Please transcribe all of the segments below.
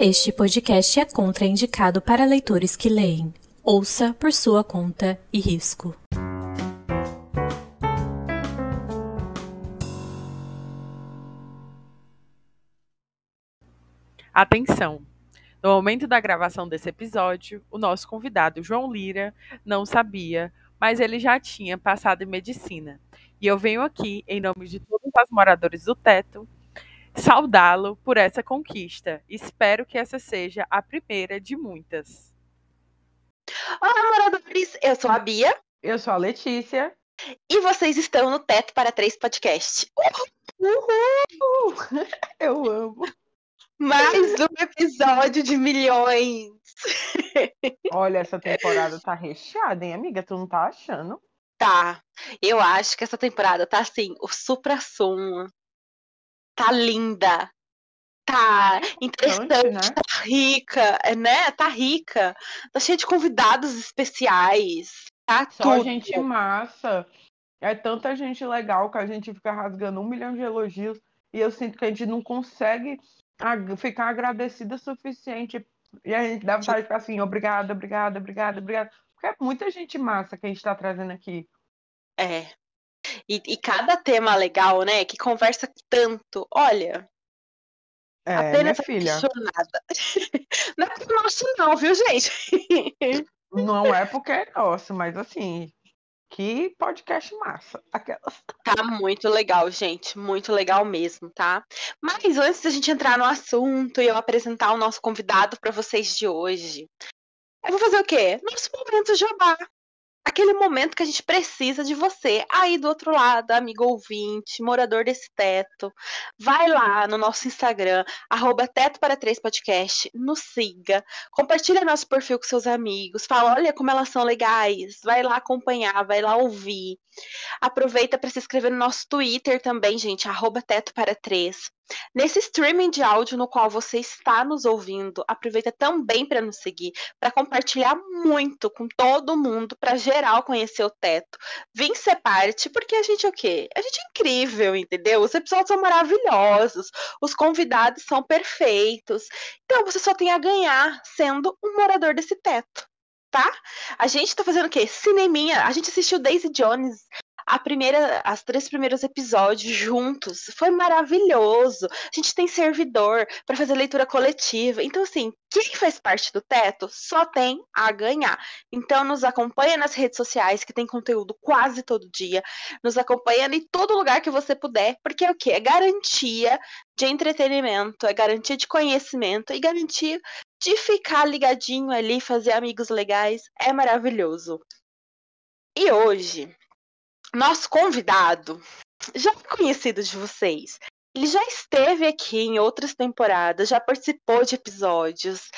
Este podcast é contraindicado para leitores que leem. Ouça por sua conta e risco. Atenção! No momento da gravação desse episódio, o nosso convidado, João Lira, não sabia, mas ele já tinha passado em medicina. E eu venho aqui, em nome de todos os moradores do teto, saudá-lo por essa conquista. Espero que essa seja a primeira de muitas. Olá, moradores! Eu sou a Bia. Eu sou a Letícia. E vocês estão no Teto para Três Podcast. Uhul! Eu amo. Mais um episódio de milhões. Olha, essa temporada tá recheada, hein, amiga? Tu não tá achando? Tá. Eu acho que essa temporada tá assim, o supra-sumo. Tá linda. Tá interessante, né? tá rica, é, né? Tá rica. Tá cheia de convidados especiais. Tá Só tudo. gente massa. É tanta gente legal que a gente fica rasgando um milhão de elogios e eu sinto que a gente não consegue ficar agradecida o suficiente. E a gente dá vontade de ficar assim, obrigada, obrigada, obrigada, obrigada. Porque é muita gente massa que a gente tá trazendo aqui. É. E, e cada tema legal, né? Que conversa tanto. Olha. É, apenas filha. apaixonada. Não é porque nosso, não, viu, gente? Não é porque é nosso, mas assim, que podcast massa. Aquelas. Tá muito legal, gente. Muito legal mesmo, tá? Mas antes da gente entrar no assunto e eu apresentar o nosso convidado para vocês de hoje, eu vou fazer o quê? Nosso momento jabá. Aquele momento que a gente precisa de você aí do outro lado, amigo ouvinte, morador desse teto. Vai lá no nosso Instagram, arroba Teto para Três Podcast, nos siga, compartilha nosso perfil com seus amigos, fala, olha como elas são legais, vai lá acompanhar, vai lá ouvir. Aproveita para se inscrever no nosso Twitter também, gente, arroba Teto para Três. Nesse streaming de áudio no qual você está nos ouvindo, aproveita também para nos seguir, para compartilhar muito com todo mundo, para geral conhecer o Teto. Vem ser parte, porque a gente é o quê? A gente é incrível, entendeu? Os episódios são maravilhosos, os convidados são perfeitos. Então você só tem a ganhar sendo um morador desse teto. Tá? A gente tá fazendo o quê? Cineminha. A gente assistiu Daisy Jones a primeira, as três primeiros episódios juntos. Foi maravilhoso. A gente tem servidor para fazer leitura coletiva. Então, assim, quem faz parte do teto só tem a ganhar. Então, nos acompanha nas redes sociais, que tem conteúdo quase todo dia. Nos acompanha em todo lugar que você puder, porque é o quê? É garantia de entretenimento, é garantia de conhecimento e garantia de ficar ligadinho ali, fazer amigos legais. É maravilhoso. E hoje, nosso convidado, já conhecido de vocês, ele já esteve aqui em outras temporadas, já participou de episódios.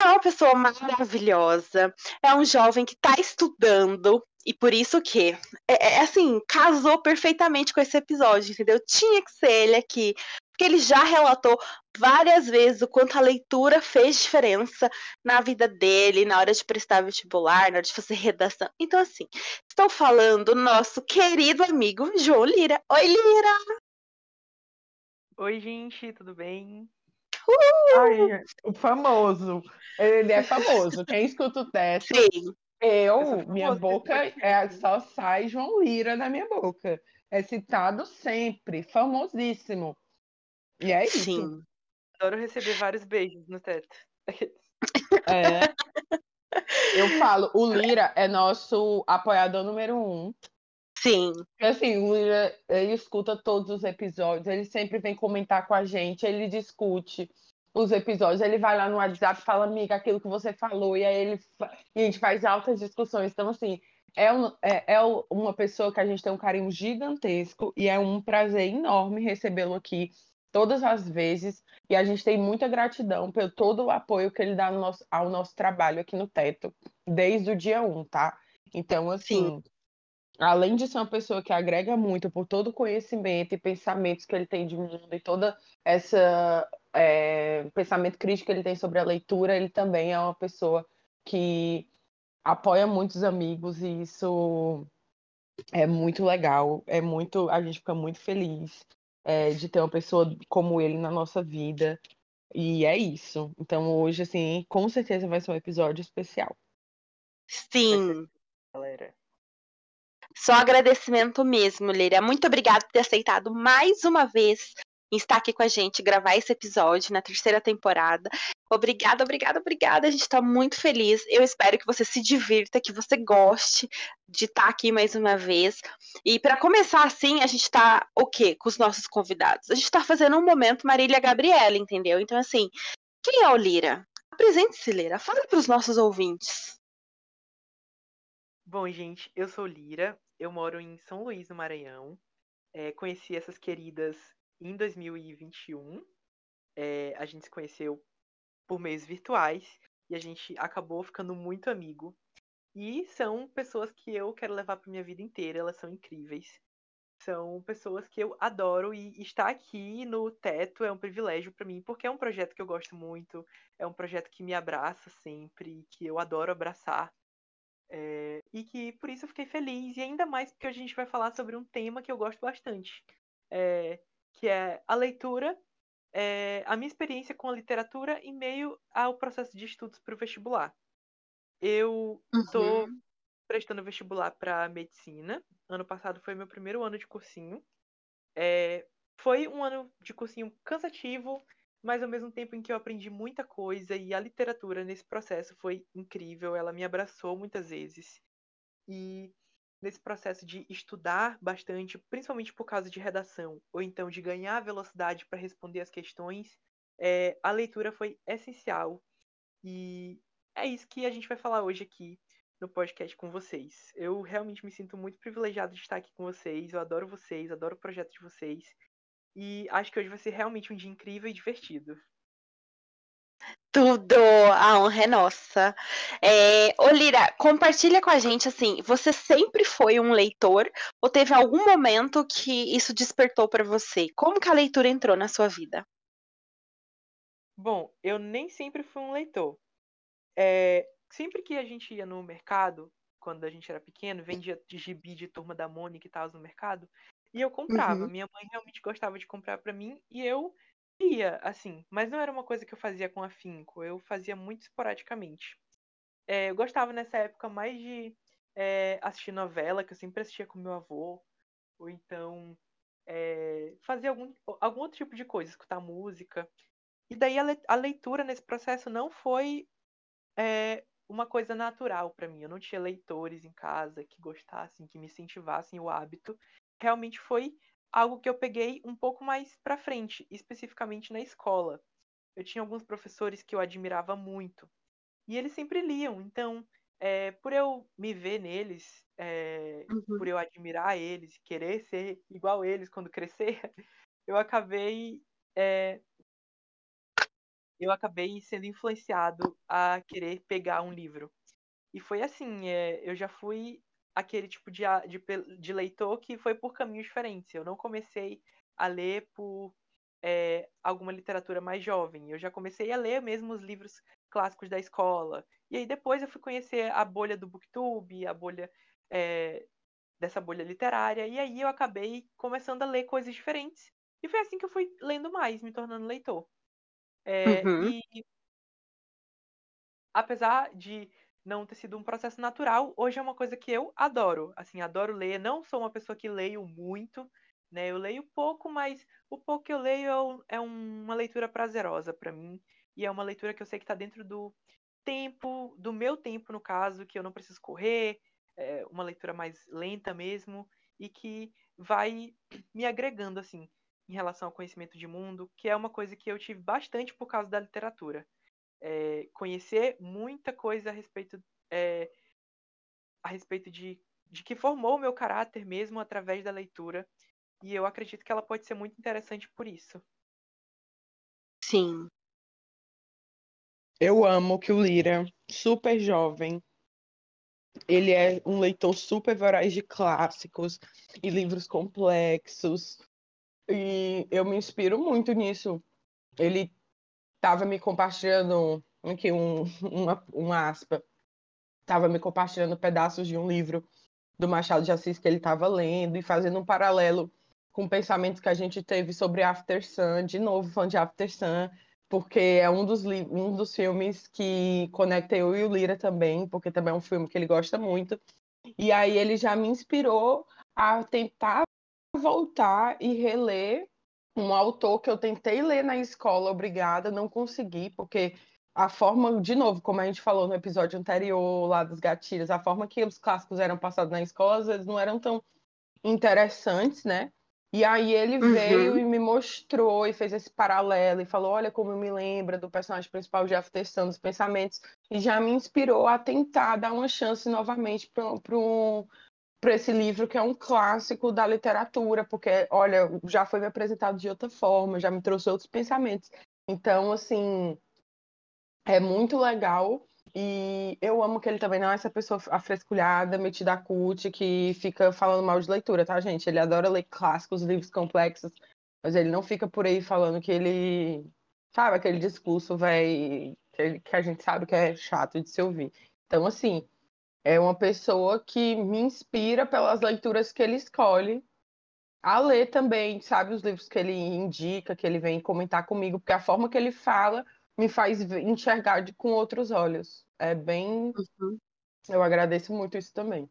É uma pessoa maravilhosa, é um jovem que está estudando e por isso que é, é, assim casou perfeitamente com esse episódio, entendeu? Tinha que ser ele aqui, porque ele já relatou várias vezes o quanto a leitura fez diferença na vida dele, na hora de prestar vestibular, na hora de fazer redação. Então, assim, estou falando do nosso querido amigo João Lira. Oi, Lira! Oi, gente, tudo bem? Uh! Ai, o famoso. Ele é famoso. Quem escuta o teto. Sim. Eu, minha boca é só sai João Lira na minha boca. É citado sempre, famosíssimo. E é isso. Sim. Adoro receber vários beijos no teto. É. Eu falo, o Lira é nosso apoiador número um. Sim. Assim, o Lira, ele escuta todos os episódios, ele sempre vem comentar com a gente, ele discute os episódios, ele vai lá no WhatsApp e fala, amiga, aquilo que você falou, e aí ele e a gente faz altas discussões. Então, assim, é, um, é, é uma pessoa que a gente tem um carinho gigantesco e é um prazer enorme recebê-lo aqui todas as vezes. E a gente tem muita gratidão pelo todo o apoio que ele dá no nosso, ao nosso trabalho aqui no Teto, desde o dia 1, tá? Então, assim, Sim. além de ser uma pessoa que agrega muito por todo o conhecimento e pensamentos que ele tem de mundo e toda essa é, pensamento crítico que ele tem sobre a leitura, ele também é uma pessoa que apoia muitos amigos e isso é muito legal, é muito, a gente fica muito feliz é, de ter uma pessoa como ele na nossa vida. E é isso. Então hoje, assim, com certeza vai ser um episódio especial. Sim. Galera. Só agradecimento mesmo, Líria. Muito obrigada por ter aceitado mais uma vez estar aqui com a gente, gravar esse episódio na terceira temporada. Obrigada, obrigada, obrigada. A gente está muito feliz. Eu espero que você se divirta, que você goste de estar aqui mais uma vez. E para começar assim, a gente está o quê com os nossos convidados? A gente está fazendo um momento Marília Gabriela, entendeu? Então, assim, quem é o Lira? Apresente-se, Lira. Fale para os nossos ouvintes. Bom, gente, eu sou Lira, eu moro em São Luís, no Maranhão. É, conheci essas queridas em 2021. É, a gente se conheceu por meios virtuais e a gente acabou ficando muito amigo. E são pessoas que eu quero levar para minha vida inteira, elas são incríveis. São pessoas que eu adoro e estar aqui no Teto é um privilégio para mim, porque é um projeto que eu gosto muito, é um projeto que me abraça sempre, que eu adoro abraçar. É, e que por isso eu fiquei feliz, e ainda mais porque a gente vai falar sobre um tema que eu gosto bastante, é, que é a leitura, é, a minha experiência com a literatura em meio ao processo de estudos para o vestibular. Eu estou Uhum. prestando vestibular para medicina. Ano passado foi meu primeiro ano de cursinho. É, foi um ano de cursinho cansativo, mas ao mesmo tempo em que eu aprendi muita coisa e a literatura nesse processo foi incrível. Ela me abraçou muitas vezes. E nesse processo de estudar bastante, principalmente por causa de redação, ou então de ganhar velocidade para responder as questões, é, a leitura foi essencial. E é isso que a gente vai falar hoje aqui no podcast com vocês. Eu realmente me sinto muito privilegiado de estar aqui com vocês. Eu adoro vocês, adoro o projeto de vocês. E acho que hoje vai ser realmente um dia incrível e divertido. Tudo! A honra é nossa. É, ô Lira, compartilha com a gente assim, você sempre foi um leitor ou teve algum momento que isso despertou para você? Como que a leitura entrou na sua vida? Bom, eu nem sempre fui um leitor. É, sempre que a gente ia no mercado, quando a gente era pequeno, vendia de gibi de turma da Mônica e tal no mercado, e eu comprava. Uhum. Minha mãe realmente gostava de comprar para mim e eu ia, assim, mas não era uma coisa que eu fazia com afinco, eu fazia muito esporadicamente. É, eu gostava nessa época mais de é, assistir novela, que eu sempre assistia com meu avô, ou então é, fazer algum, algum outro tipo de coisa, escutar música. E daí a, le- a leitura nesse processo não foi uma coisa natural para mim. Eu não tinha leitores em casa que gostassem, que me incentivassem o hábito. Realmente foi algo que eu peguei um pouco mais para frente, especificamente na escola. Eu tinha alguns professores que eu admirava muito e eles sempre liam. Então, é, por eu me ver neles, é, Uhum. por eu admirar eles, querer ser igual eles quando crescer, eu acabei é, eu acabei sendo influenciado a querer pegar um livro. E foi assim, é, eu já fui aquele tipo de, de, de leitor que foi por caminhos diferentes. Eu não comecei a ler por é, alguma literatura mais jovem. Eu já comecei a ler mesmo os livros clássicos da escola. E aí depois eu fui conhecer a bolha do Booktube, a bolha é, dessa bolha literária. E aí eu acabei começando a ler coisas diferentes. E foi assim que eu fui lendo mais, me tornando leitor. É, Uhum. e apesar de não ter sido um processo natural, hoje é uma coisa que eu adoro. Assim, adoro ler. Não sou uma pessoa que leio muito, né? Eu leio pouco, mas o pouco que eu leio é é uma leitura prazerosa para mim. E é uma leitura que eu sei que está dentro do tempo, do meu tempo, no caso, que eu não preciso correr, é uma leitura mais lenta mesmo, e que vai me agregando, assim, em relação ao conhecimento de mundo, que é uma coisa que eu tive bastante por causa da literatura. É, conhecer muita coisa a respeito, é, a respeito de, de que formou o meu caráter mesmo através da leitura. E eu acredito que ela pode ser muito interessante por isso. Sim. Eu amo que o Lira, super jovem, ele é um leitor super voraz de clássicos e livros complexos. E eu me inspiro muito nisso. Ele estava me compartilhando aqui um, uma, uma aspa. Estava me compartilhando pedaços de um livro do Machado de Assis que ele estava lendo e fazendo um paralelo com pensamentos que a gente teve sobre After Sun, de novo falando de After Sun, porque é um dos, um dos filmes que conecta eu e o Lira também, porque também é um filme que ele gosta muito. E aí ele já me inspirou a tentar voltar e reler um autor que eu tentei ler na escola, obrigada, não consegui, porque a forma, de novo, como a gente falou no episódio anterior lá dos gatilhos, a forma que os clássicos eram passados na escola, às vezes não eram tão interessantes, né? E aí ele uhum. veio e me mostrou e fez esse paralelo e falou, olha como eu me lembro do personagem principal Jeff testando os pensamentos e já me inspirou a tentar dar uma chance novamente para um, para esse livro que é um clássico da literatura, porque olha, já foi me apresentado de outra forma, já me trouxe outros pensamentos. Então, assim, é muito legal e eu amo que ele também não é essa pessoa afresculhada, metida a cut, que fica falando mal de leitura, tá, gente? Ele adora ler clássicos, livros complexos, mas ele não fica por aí falando que ele. Sabe, aquele discurso, velho, que, que a gente sabe que é chato de se ouvir. Então, assim, é uma pessoa que me inspira pelas leituras que ele escolhe a ler também, sabe, os livros que ele indica, que ele vem comentar comigo, porque a forma que ele fala me faz enxergar de, com outros olhos. É bem. Uhum. Eu agradeço muito isso também.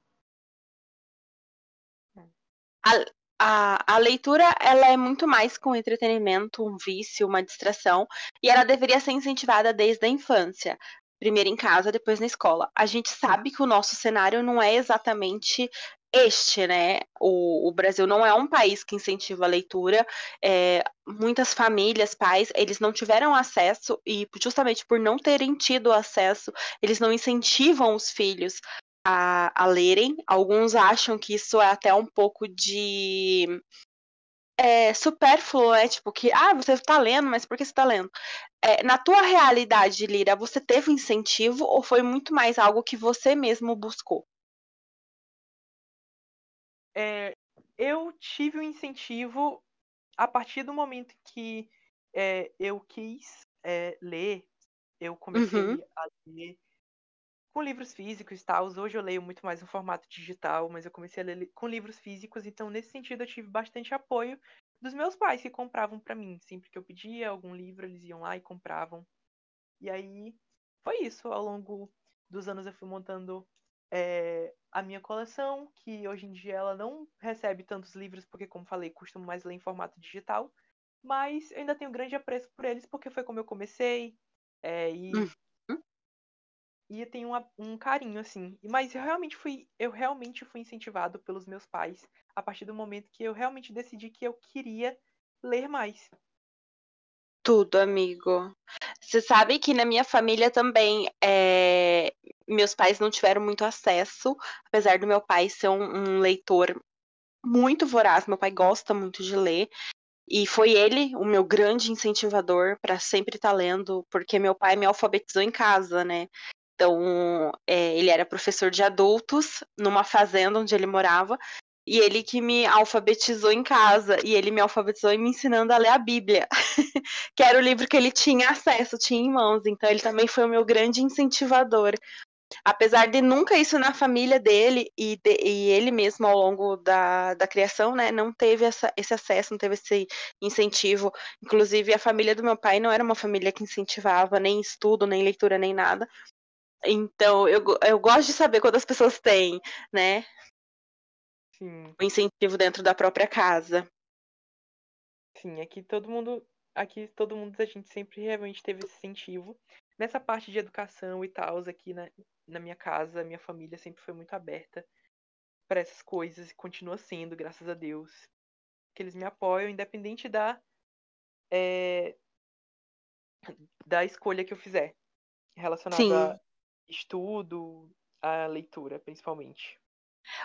A, a, a leitura ela é muito mais que um entretenimento, um vício, uma distração, e ela deveria ser incentivada desde a infância. Primeiro em casa, depois na escola. A gente sabe que o nosso cenário não é exatamente este, né? O, o, Brasil não é um país que incentiva a leitura. É, muitas famílias, pais, eles não tiveram acesso e justamente por não terem tido acesso, eles não incentivam os filhos a, a lerem. Alguns acham que isso é até um pouco de é, supérfluo, né? Tipo, que, ah, você está lendo, mas por que você está lendo? É, na tua realidade, Lira, você teve incentivo ou foi muito mais algo que você mesmo buscou? é, eu tive um incentivo a partir do momento que é, eu quis é, ler, eu comecei uhum. a ler com livros físicos e tal. Hoje eu leio muito mais no formato digital, mas eu comecei a ler com livros físicos, então nesse sentido eu tive bastante apoio dos meus pais que compravam para mim. Sempre que eu pedia algum livro, eles iam lá e compravam. E aí foi isso. Ao longo dos anos eu fui montando é, a minha coleção, que hoje em dia ela não recebe tantos livros, porque, como falei, costumo mais ler em formato digital. Mas eu ainda tenho grande apreço por eles, porque foi como eu comecei. É, e, uhum. E tenho uma, um carinho, assim. Mas eu realmente fui. Eu realmente fui incentivado pelos meus pais a partir do momento que eu realmente decidi que eu queria ler mais. Tudo, amigo. Você sabe que na minha família também é... meus pais não tiveram muito acesso, apesar do meu pai ser um, um leitor muito voraz. Meu pai gosta muito de ler. E foi ele o meu grande incentivador para sempre estar tá lendo, porque meu pai me alfabetizou em casa, né? Então, é, ele era professor de adultos numa fazenda onde ele morava, e ele que me alfabetizou em casa. E ele me alfabetizou me ensinando a ler a Bíblia. que era o livro que ele tinha acesso, tinha em mãos. Então ele também foi o meu grande incentivador. Apesar de nunca isso na família dele e, de, e ele mesmo ao longo da, da criação, né, não teve essa, esse acesso, não teve esse incentivo. Inclusive, a família do meu pai não era uma família que incentivava nem estudo, nem leitura, nem nada. Então, eu, eu gosto de saber quando as pessoas têm, né? Sim. o incentivo dentro da própria casa. Sim, aqui todo mundo, aqui todo mundo a gente sempre realmente teve esse incentivo. Nessa parte de educação e tal, aqui na, na minha casa, minha família sempre foi muito aberta para essas coisas e continua sendo, graças a Deus. Que eles me apoiam, independente da é, da escolha que eu fizer relacionada estudo, a leitura, principalmente.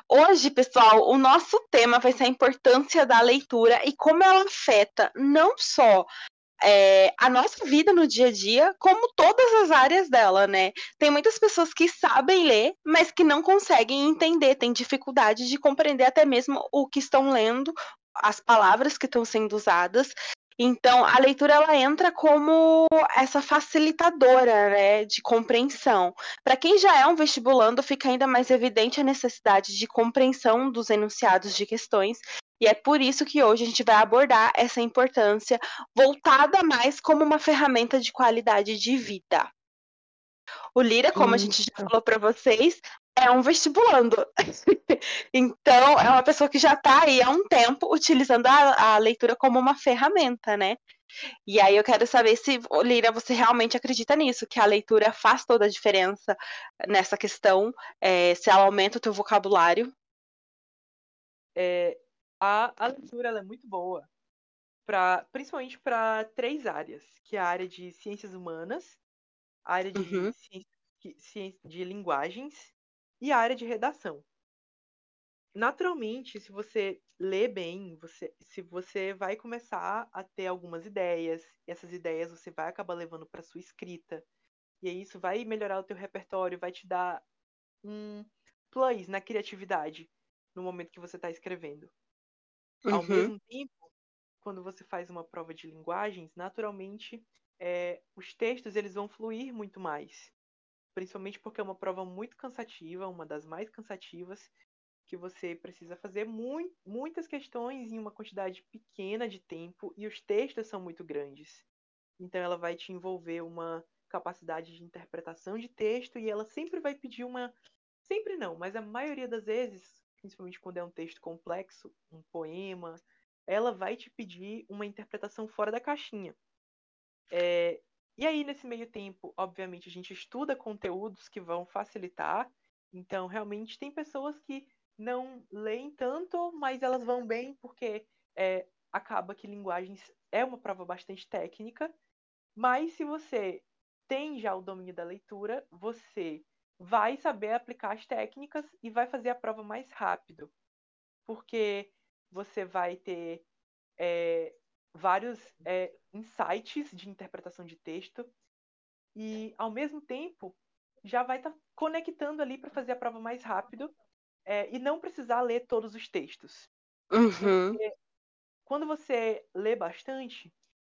Hoje, pessoal, o nosso tema vai ser a importância da leitura e como ela afeta não só é, a nossa vida no dia a dia, como todas as áreas dela, né? Tem muitas pessoas que sabem ler, mas que não conseguem entender, têm dificuldade de compreender até mesmo o que estão lendo, as palavras que estão sendo usadas. Então, a leitura ela entra como essa facilitadora, né, de compreensão. Para quem já é um vestibulando, fica ainda mais evidente a necessidade de compreensão dos enunciados de questões E é por isso que hoje a gente vai abordar essa importância voltada mais como uma ferramenta de qualidade de vida. O Lira, como a gente já falou para vocês, é um vestibulando. então, é uma pessoa que já está aí há um tempo utilizando a, a, leitura como uma ferramenta, né? E aí eu quero saber se, Lira, você realmente acredita nisso, que a leitura faz toda a diferença nessa questão, é, se ela aumenta o teu vocabulário. É, a, a leitura é muito boa, pra, principalmente para três áreas, que é a área de ciências humanas, a área de, uhum. ciência, de linguagens e a área de redação. Naturalmente, se você lê bem, você, se você vai começar a ter algumas ideias, e essas ideias você vai acabar levando para sua escrita, e aí isso vai melhorar o teu repertório, vai te dar um plus na criatividade no momento que você está escrevendo. Uhum. Ao mesmo tempo, quando você faz uma prova de linguagens, naturalmente é, os textos eles vão fluir muito mais. Principalmente porque é uma prova muito cansativa, uma das mais cansativas, que você precisa fazer mu muitas questões em uma quantidade pequena de tempo e os textos são muito grandes. Então ela vai te envolver uma capacidade de interpretação de texto e ela sempre vai pedir uma. Sempre não, mas a maioria das vezes principalmente quando é um texto complexo, um poema, ela vai te pedir uma interpretação fora da caixinha. É, e aí, nesse meio tempo, obviamente, a gente estuda conteúdos que vão facilitar. Então, realmente, tem pessoas que não leem tanto, mas elas vão bem porque é, acaba que linguagens é uma prova bastante técnica. Mas se você tem já o domínio da leitura, você vai saber aplicar as técnicas e vai fazer a prova mais rápido. Porque você vai ter é, vários é, insights de interpretação de texto e, ao mesmo tempo, já vai estar tá conectando ali para fazer a prova mais rápido é, e não precisar ler todos os textos. Uhum. quando você lê bastante,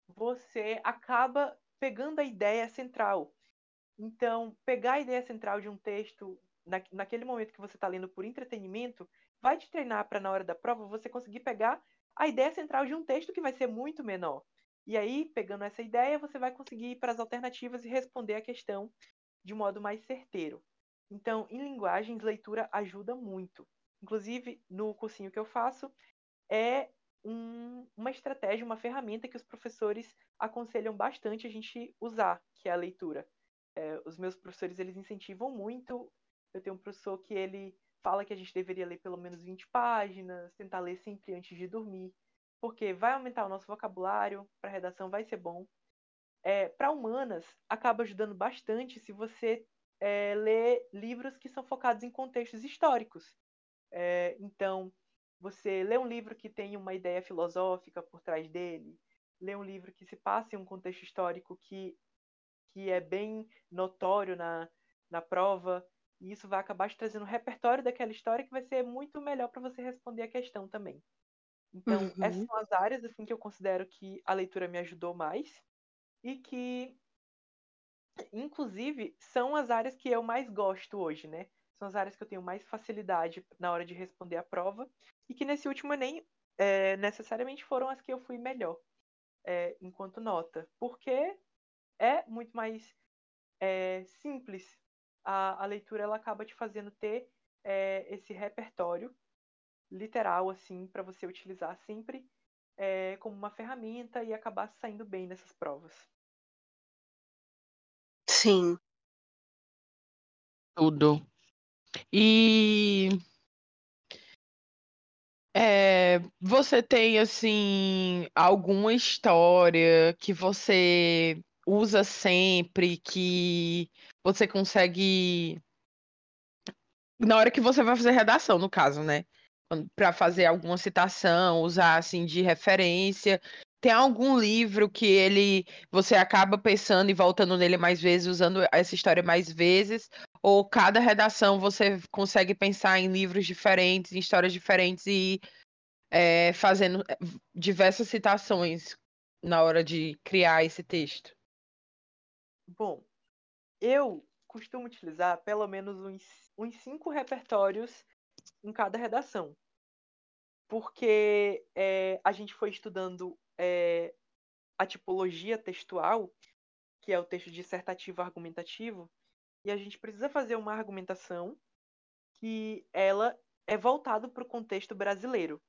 você acaba pegando a ideia central. Então, pegar a ideia central de um texto na, naquele momento que você está lendo por entretenimento vai te treinar para na hora da prova você conseguir pegar a ideia central de um texto que vai ser muito menor. E aí, pegando essa ideia, você vai conseguir ir para as alternativas e responder a questão de modo mais certeiro. Então, em linguagens, leitura ajuda muito. Inclusive, no cursinho que eu faço, é um, uma estratégia, uma ferramenta que os professores aconselham bastante a gente usar, que é a leitura. É, os meus professores, eles incentivam muito. Eu tenho um professor que ele fala que a gente deveria ler pelo menos 20 páginas, tentar ler sempre antes de dormir, porque vai aumentar o nosso vocabulário, para redação vai ser bom. É, para humanas, acaba ajudando bastante se você é, ler livros que são focados em contextos históricos. É, então, você lê um livro que tem uma ideia filosófica por trás dele, lê um livro que se passa em um contexto histórico que que é bem notório na, na prova, e isso vai acabar te trazendo um repertório daquela história que vai ser muito melhor para você responder a questão também. Então, uhum. essas são as áreas assim que eu considero que a leitura me ajudou mais e que inclusive são as áreas que eu mais gosto hoje, né? São as áreas que eu tenho mais facilidade na hora de responder a prova e que nesse último nem é, necessariamente foram as que eu fui melhor é, enquanto nota, porque é muito mais é, simples. A, a, leitura ela acaba te fazendo ter é, esse repertório literal assim para você utilizar sempre é, como uma ferramenta e acabar saindo bem nessas provas. Sim. Tudo. E é, você tem assim alguma história que você usa sempre, que você consegue. Na hora que você vai fazer redação, no caso, né? Para fazer alguma citação, usar assim de referência. Tem algum livro que ele você acaba pensando e voltando nele mais vezes, usando essa história mais vezes? Ou cada redação você consegue pensar em livros diferentes, em histórias diferentes e é, fazendo é, diversas citações na hora de criar esse texto? Bom, eu costumo utilizar pelo menos uns, uns cinco repertórios em cada redação. porque é, a gente foi estudando é, a tipologia textual, que é o texto dissertativo argumentativo, e a gente precisa fazer uma argumentação que ela é voltada para o contexto brasileiro.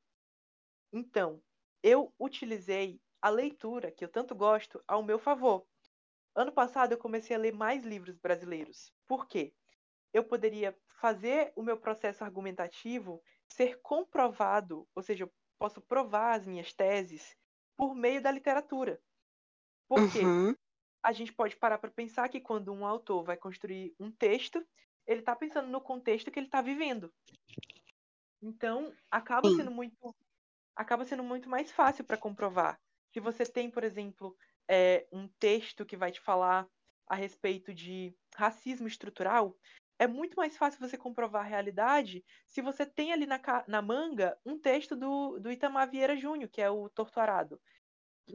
Então, eu utilizei a leitura, que eu tanto gosto, ao meu favor. Ano passado eu comecei a ler mais livros brasileiros. Por quê? Eu poderia fazer o meu processo argumentativo ser comprovado, ou seja, eu posso provar as minhas teses por meio da literatura. Porque Uhum. a gente pode parar para pensar que quando um autor vai construir um texto, ele está pensando no contexto que ele está vivendo. Então, acaba Sim. sendo muito acaba sendo muito mais fácil para comprovar. Se você tem, por exemplo, é, um texto que vai te falar a respeito de racismo estrutural, é muito mais fácil você comprovar a realidade se você tem ali na, na manga um texto do, do Itamar Vieira Júnior, que é o Torturado.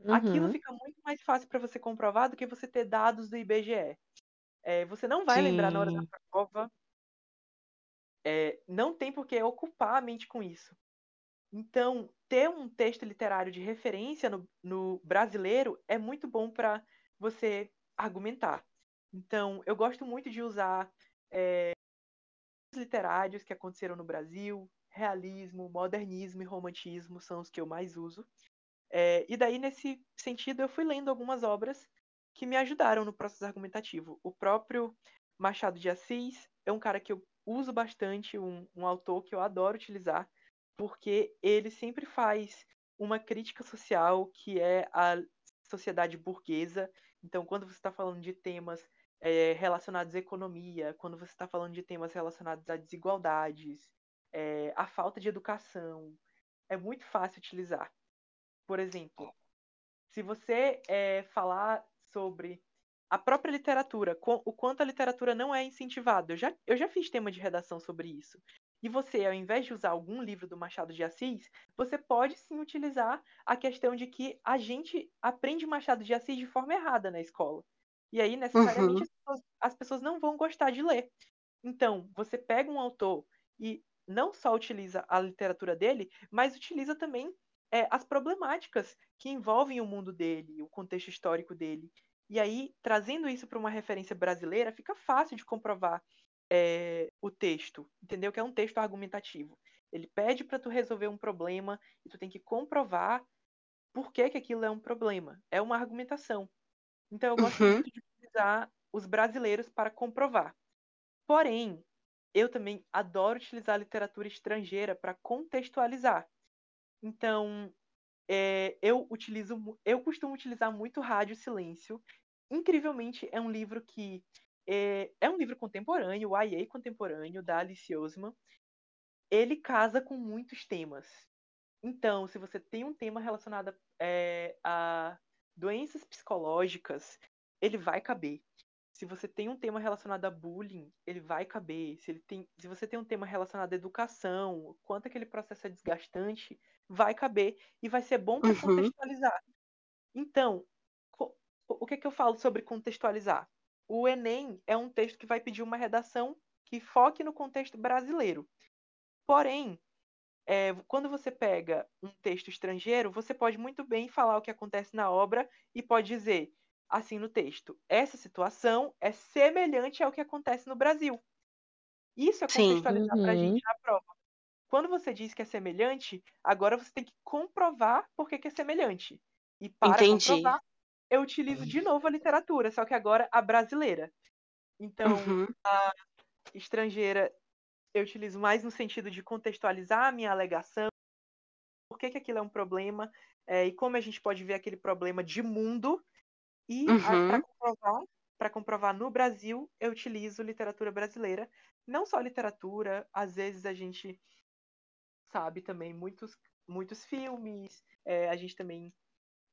Aquilo Uhum. fica muito mais fácil para você comprovar do que você ter dados do IBGE. É, você não vai lembrar na hora da Sim. prova. É, não tem por que ocupar a mente com isso. Então, ter um texto literário de referência no, no brasileiro é muito bom para você argumentar. Então, eu gosto muito de usar é, literários que aconteceram no Brasil, realismo, modernismo e romantismo são os que eu mais uso. É, e daí, nesse sentido, eu fui lendo algumas obras que me ajudaram no processo argumentativo. O próprio Machado de Assis é um cara que eu uso bastante, um, um autor que eu adoro utilizar, porque ele sempre faz uma crítica social que é a sociedade burguesa. Então, quando você está falando de temas é, relacionados à economia, quando você está falando de temas relacionados a desigualdades, é, a falta de educação, é muito fácil utilizar. Por exemplo, se você é, falar sobre a própria literatura, o quanto a literatura não é incentivada, eu já, eu já fiz tema de redação sobre isso. E você, ao invés de usar algum livro do Machado de Assis, você pode sim utilizar a questão de que a gente aprende Machado de Assis de forma errada na escola. E aí, necessariamente, Uhum. as, pessoas, as pessoas não vão gostar de ler. Então, você pega um autor e não só utiliza a literatura dele, mas utiliza também é, as problemáticas que envolvem o mundo dele, o contexto histórico dele. E aí, trazendo isso para uma referência brasileira, fica fácil de comprovar é, o texto, entendeu? Que é um texto argumentativo. Ele pede para tu resolver um problema e tu tem que comprovar por que, que aquilo é um problema. É uma argumentação. Então, eu gosto Uhum. muito de utilizar os brasileiros para comprovar. Porém, eu também adoro utilizar literatura estrangeira para contextualizar. Então, é, eu utilizo, eu costumo utilizar muito Rádio Silêncio. Incrivelmente, é um livro que é, é um livro contemporâneo, o YA contemporâneo da Alice Oseman. Ele casa com muitos temas. Então, se você tem um tema relacionado é, a doenças psicológicas, ele vai caber. Se você tem um tema relacionado a bullying, ele vai caber. Se, ele tem, se você tem um tema relacionado à educação, quanto aquele processo é desgastante, vai caber e vai ser bom para Uhum. contextualizar. Então, o que, que eu falo sobre contextualizar? O Enem é um texto que vai pedir uma redação que foque no contexto brasileiro. Porém, é, quando você pega um texto estrangeiro, você pode muito bem falar o que acontece na obra e pode dizer, assim no texto, essa situação é semelhante ao que acontece no Brasil. Isso é contextualizar para a Uhum. gente na prova. Quando você diz que é semelhante, agora você tem que comprovar por que, que é semelhante. E para Entendi. comprovar, eu utilizo de novo a literatura, só que agora a brasileira. Então, Uhum. estrangeira eu utilizo mais no sentido de contextualizar a minha alegação, por que, que aquilo é um problema, é, e como a gente pode ver aquele problema de mundo. E para Uhum. comprovar, para comprovar no Brasil, eu utilizo literatura brasileira. Não só literatura, às vezes a gente sabe também muitos, muitos filmes, é, a gente também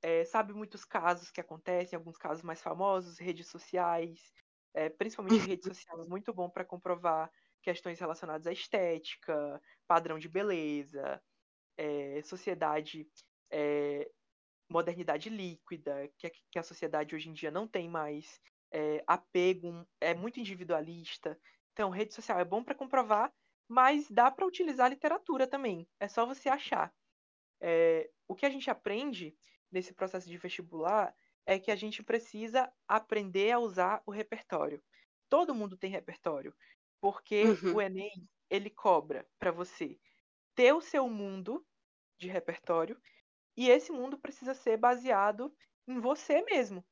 é, sabe muitos casos que acontecem, alguns casos mais famosos, redes sociais, é, principalmente redes sociais, muito bom para comprovar questões relacionadas à estética, padrão de beleza, é, sociedade, modernidade líquida, que, a- que a sociedade hoje em dia não tem mais apego, é muito individualista. Então, rede social é bom para comprovar, mas dá para utilizar a literatura também. É só você achar. O que a gente aprende nesse processo de vestibular é que a gente precisa aprender a usar o repertório. Todo mundo tem repertório, porque Uhum. o Enem ele cobra para você ter o seu mundo de repertório e esse mundo precisa ser baseado em você mesmo,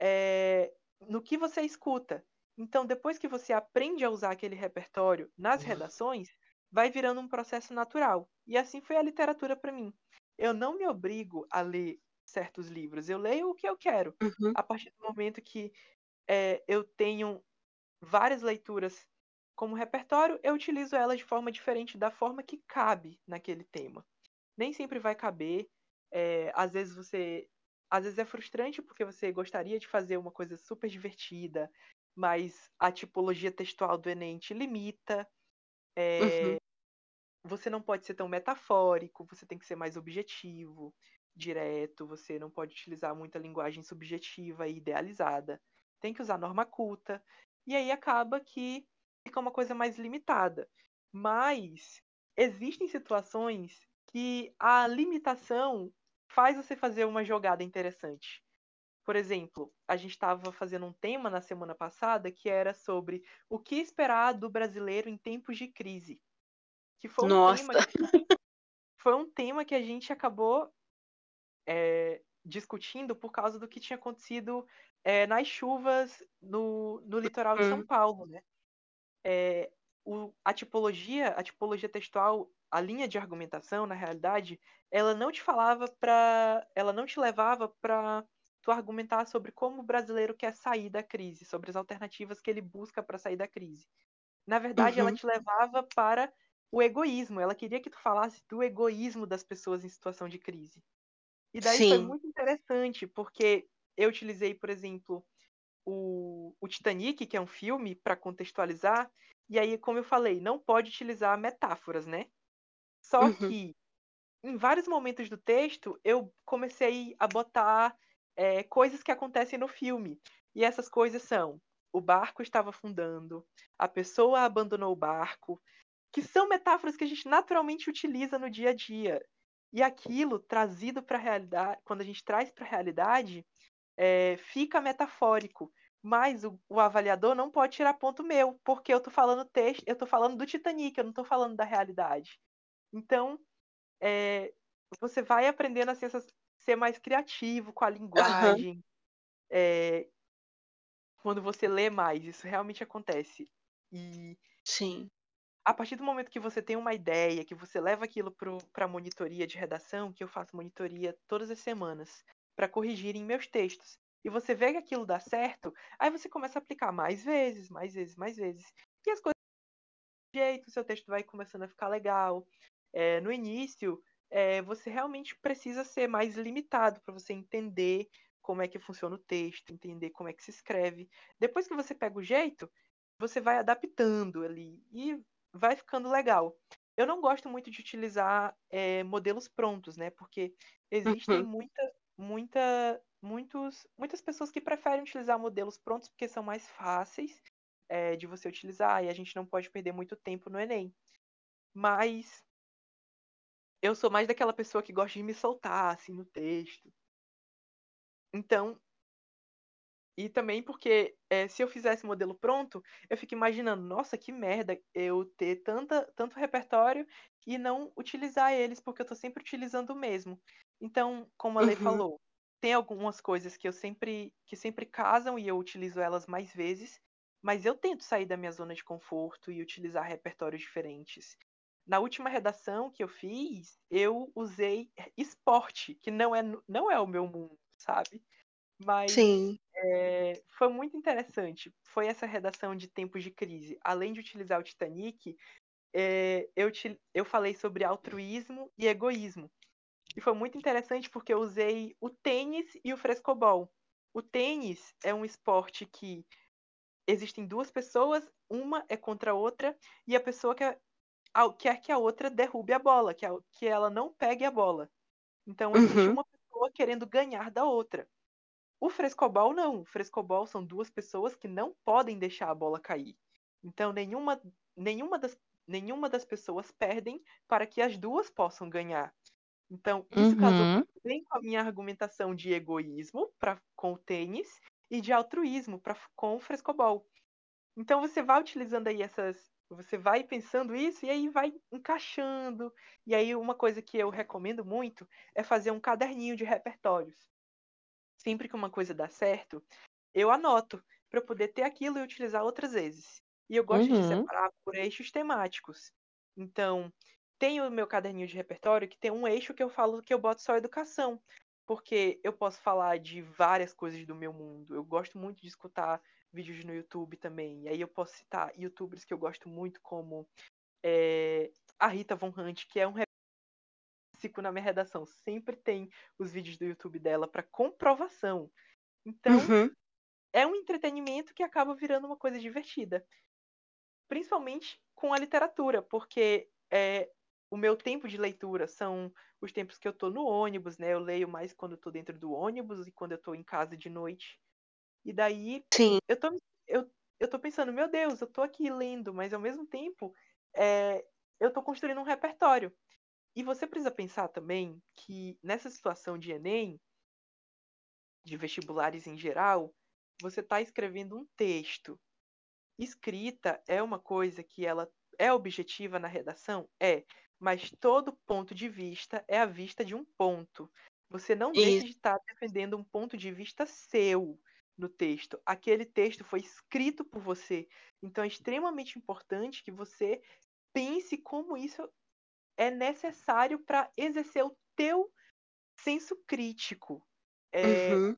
é, no que você escuta. Então, depois que você aprende a usar aquele repertório nas redações, vai virando um processo natural. E assim foi a literatura para mim. Eu não me obrigo a ler certos livros, eu leio o que eu quero. Uhum. A partir do momento que é, eu tenho várias leituras como repertório, eu utilizo elas de forma diferente da forma que cabe naquele tema. Nem sempre vai caber. É, às vezes você. Às vezes é frustrante porque você gostaria de fazer uma coisa super divertida, mas a tipologia textual do Enem te limita. É, Uhum. Você não pode ser tão metafórico, você tem que ser mais objetivo, direto, você não pode utilizar muita linguagem subjetiva e idealizada. Tem que usar norma culta. E aí acaba que fica uma coisa mais limitada. Mas existem situações que a limitação faz você fazer uma jogada interessante. Por exemplo, a gente estava fazendo um tema na semana passada que era sobre o que esperar do brasileiro em tempos de crise. Que foi um Nossa. tema foi um tema que a gente acabou é, discutindo por causa do que tinha acontecido é, nas chuvas no, no litoral de São Hum. Paulo, né? É, o, a tipologia, a tipologia textual, a linha de argumentação, na realidade, ela não te falava para, ela não te levava para tu argumentar sobre como o brasileiro quer sair da crise, sobre as alternativas que ele busca para sair da crise. Na verdade, ela Uhum. te levava para o egoísmo. Ela queria que tu falasse do egoísmo das pessoas em situação de crise. E daí foi Sim. muito interessante, porque eu utilizei, por exemplo, o, o Titanic, que é um filme, para contextualizar. E aí, como eu falei, não pode utilizar metáforas, né? Só Uhum. que, em vários momentos do texto, eu comecei a botar é, coisas que acontecem no filme. E essas coisas são: o barco estava afundando, a pessoa abandonou o barco, que são metáforas que a gente naturalmente utiliza no dia a dia. E aquilo trazido para a realidade, quando a gente traz para a realidade, é, fica metafórico. Mas o, o, avaliador não pode tirar ponto meu, porque eu tô falando texto, eu tô falando do Titanic, eu não tô falando da realidade. Então, é, você vai aprendendo a ser, ser, mais criativo com a linguagem. Uhum. É, quando você lê mais, isso realmente acontece. E Sim. A partir do momento que você tem uma ideia, que você leva aquilo para a monitoria de redação, que eu faço monitoria todas as semanas, para corrigirem meus textos, e você vê que aquilo dá certo, aí você começa a aplicar mais vezes, mais vezes, mais vezes. E as coisas jeito, seu texto vai começando a ficar legal. É, no início, é, você realmente precisa ser mais limitado para você entender como é que funciona o texto, entender como é que se escreve. Depois que você pega o jeito, você vai adaptando ali e vai ficando legal. Eu não gosto muito de utilizar é, modelos prontos, né? Porque existem Uhum. muita, muita, muitos, muitas pessoas que preferem utilizar modelos prontos porque são mais fáceis é, de você utilizar e a gente não pode perder muito tempo no Enem. Mas eu sou mais daquela pessoa que gosta de me soltar assim no texto. Então, e também porque é, se eu fizesse modelo pronto, eu fico imaginando, nossa, que merda eu ter tanta, tanto repertório e não utilizar eles, porque eu tô sempre utilizando o mesmo. Então, como a Lei Uhum. falou, tem algumas coisas que eu sempre que sempre casam e eu utilizo elas mais vezes, mas eu tento sair da minha zona de conforto e utilizar repertórios diferentes. Na última redação que eu fiz, eu usei esporte, que não é, não é o meu mundo, sabe? Mas Sim. É, foi muito interessante. Foi essa redação de tempos de crise. Além de utilizar o Titanic, é, eu, te, eu falei sobre altruísmo e egoísmo. E foi muito interessante porque eu usei o tênis e o frescobol. O tênis é um esporte que existem duas pessoas, uma é contra a outra, e a pessoa quer, quer que a outra derrube a bola, que, a, que ela não pegue a bola. Então existe Uhum. uma pessoa querendo ganhar da outra. O frescobol não. O frescobol são duas pessoas que não podem deixar a bola cair. Então nenhuma, nenhuma, das, nenhuma das pessoas perdem para que as duas possam ganhar. Então, isso casou Uhum. bem com a minha argumentação de egoísmo pra, com o tênis e de altruísmo pra, com o frescobol. Então, você vai utilizando aí essas. Você vai pensando isso e aí vai encaixando. E aí, uma coisa que eu recomendo muito é fazer um caderninho de repertórios. Sempre que uma coisa dá certo, eu anoto para eu poder ter aquilo e utilizar outras vezes. E eu gosto de Uhum. separar por eixos temáticos. Então, tem o meu caderninho de repertório que tem um eixo que eu falo que eu boto só educação. Porque eu posso falar de várias coisas do meu mundo. Eu gosto muito de escutar vídeos no YouTube também. E aí eu posso citar youtubers que eu gosto muito, como é, a Rita Von Hunt, que é um repsico na minha redação. Sempre tem os vídeos do YouTube dela para comprovação. Então, Uhum. é um entretenimento que acaba virando uma coisa divertida. Principalmente com a literatura, porque é, o meu tempo de leitura são os tempos que eu tô no ônibus, né? Eu leio mais quando eu tô dentro do ônibus e quando eu tô em casa de noite. E daí Sim. eu tô, eu, eu tô pensando, meu Deus, eu tô aqui lendo, mas ao mesmo tempo é, eu tô construindo um repertório. E você precisa pensar também que nessa situação de Enem, de vestibulares em geral, você está escrevendo um texto. Escrita é uma coisa que ela é objetiva na redação? É. Mas todo ponto de vista é a vista de um ponto. Você não deixa Isso. de estar defendendo um ponto de vista seu no texto. Aquele texto foi escrito por você. Então é extremamente importante que você pense como isso é necessário para exercer o teu senso crítico. É, Uhum.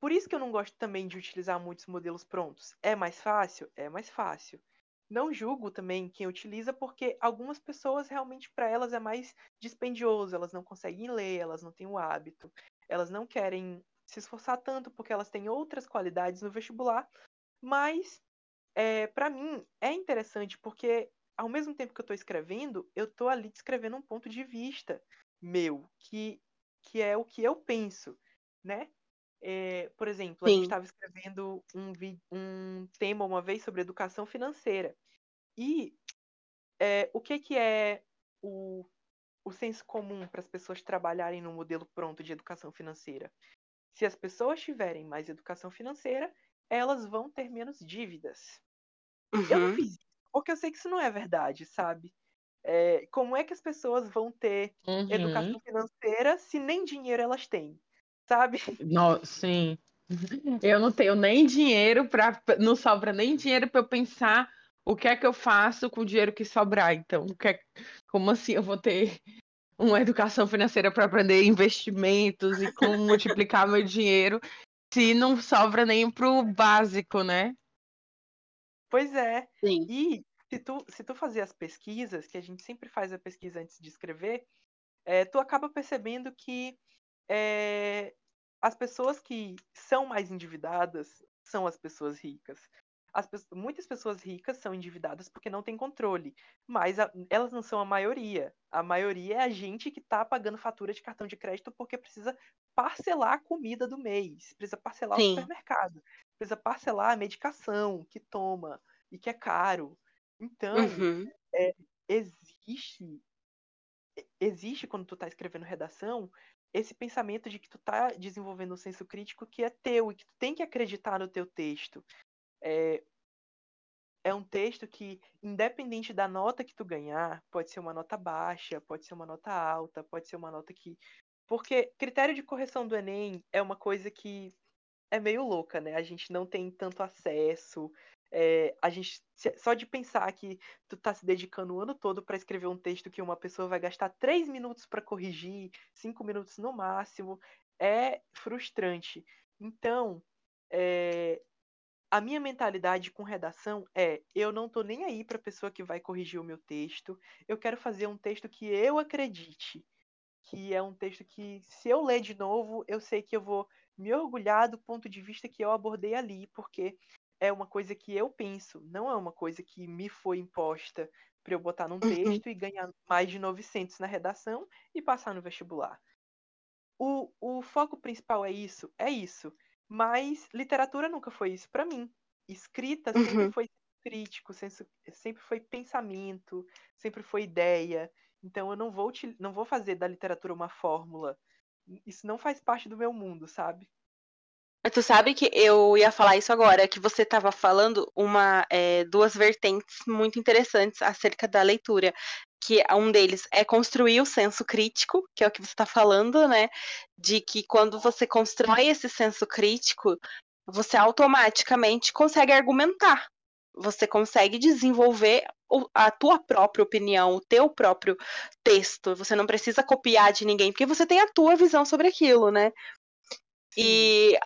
por isso que eu não gosto também de utilizar muitos modelos prontos. É mais fácil? É mais fácil. Não julgo também quem utiliza, porque algumas pessoas realmente para elas é mais dispendioso, elas não conseguem ler, elas não têm o hábito, elas não querem se esforçar tanto porque elas têm outras qualidades no vestibular. Mas é, para mim é interessante porque ao mesmo tempo que eu estou escrevendo, eu estou ali descrevendo um ponto de vista meu, que, que é o que eu penso, né? É, por exemplo, a gente Sim. estava escrevendo um, um tema uma vez sobre educação financeira. E é, o que, que é o, o senso comum para as pessoas trabalharem no modelo pronto de educação financeira? Se as pessoas tiverem mais educação financeira, elas vão ter menos dívidas. Eu não Uhum. fiz porque eu sei que isso não é verdade, sabe? É, como é que as pessoas vão ter Uhum. educação financeira se nem dinheiro elas têm? Sabe? No- sim. Eu não tenho nem dinheiro para não sobra nem dinheiro para eu pensar o que é que eu faço com o dinheiro que sobrar. Então, o que é- como assim eu vou ter uma educação financeira para aprender investimentos e como multiplicar meu dinheiro se não sobra nem pro básico, né? Pois é. Sim. E se tu, se tu fazer as pesquisas, que a gente sempre faz a pesquisa antes de escrever, é, tu acaba percebendo que é, as pessoas que são mais endividadas são as pessoas ricas. As muitas pessoas ricas são endividadas porque não têm controle, mas a- elas não são a maioria. A maioria é a gente que está pagando fatura de cartão de crédito porque precisa parcelar a comida do mês, precisa parcelar o Sim. supermercado, precisa parcelar a medicação que toma e que é caro. Então, Uhum. existe existe quando tu tá escrevendo redação esse pensamento de que tu tá desenvolvendo um senso crítico que é teu e que tu tem que acreditar no teu texto. É, é um texto que, independente da nota que tu ganhar, pode ser uma nota baixa, pode ser uma nota alta, pode ser uma nota que. Porque critério de correção do Enem é uma coisa que é meio louca, né? A gente não tem tanto acesso. É, a gente só de pensar que tu tá se dedicando o ano todo para escrever um texto que uma pessoa vai gastar três minutos para corrigir, cinco minutos no máximo, é frustrante. Então, é, a minha mentalidade com redação é: eu não tô nem aí para pessoa que vai corrigir o meu texto. Eu quero fazer um texto que eu acredite, que é um texto que, se eu ler de novo, eu sei que eu vou me orgulhar do ponto de vista que eu abordei ali, porque é uma coisa que eu penso, não é uma coisa que me foi imposta para eu botar num Uhum. texto e ganhar mais de 900 na redação e passar no vestibular. O, o foco principal é isso, é isso. Mas literatura nunca foi isso para mim. Escrita sempre Uhum. foi crítico, sempre foi pensamento, sempre foi ideia. Então eu não vou, te, não vou fazer da literatura uma fórmula. Isso não faz parte do meu mundo, sabe? Tu sabe que eu ia falar isso agora, que você estava falando uma, é, duas vertentes muito interessantes acerca da leitura. Que um deles é construir o senso crítico, que é o que você está falando, né? De que quando você constrói esse senso crítico, você automaticamente consegue argumentar. Você consegue desenvolver a tua própria opinião, o teu próprio texto. Você não precisa copiar de ninguém, porque você tem a tua visão sobre aquilo, né? E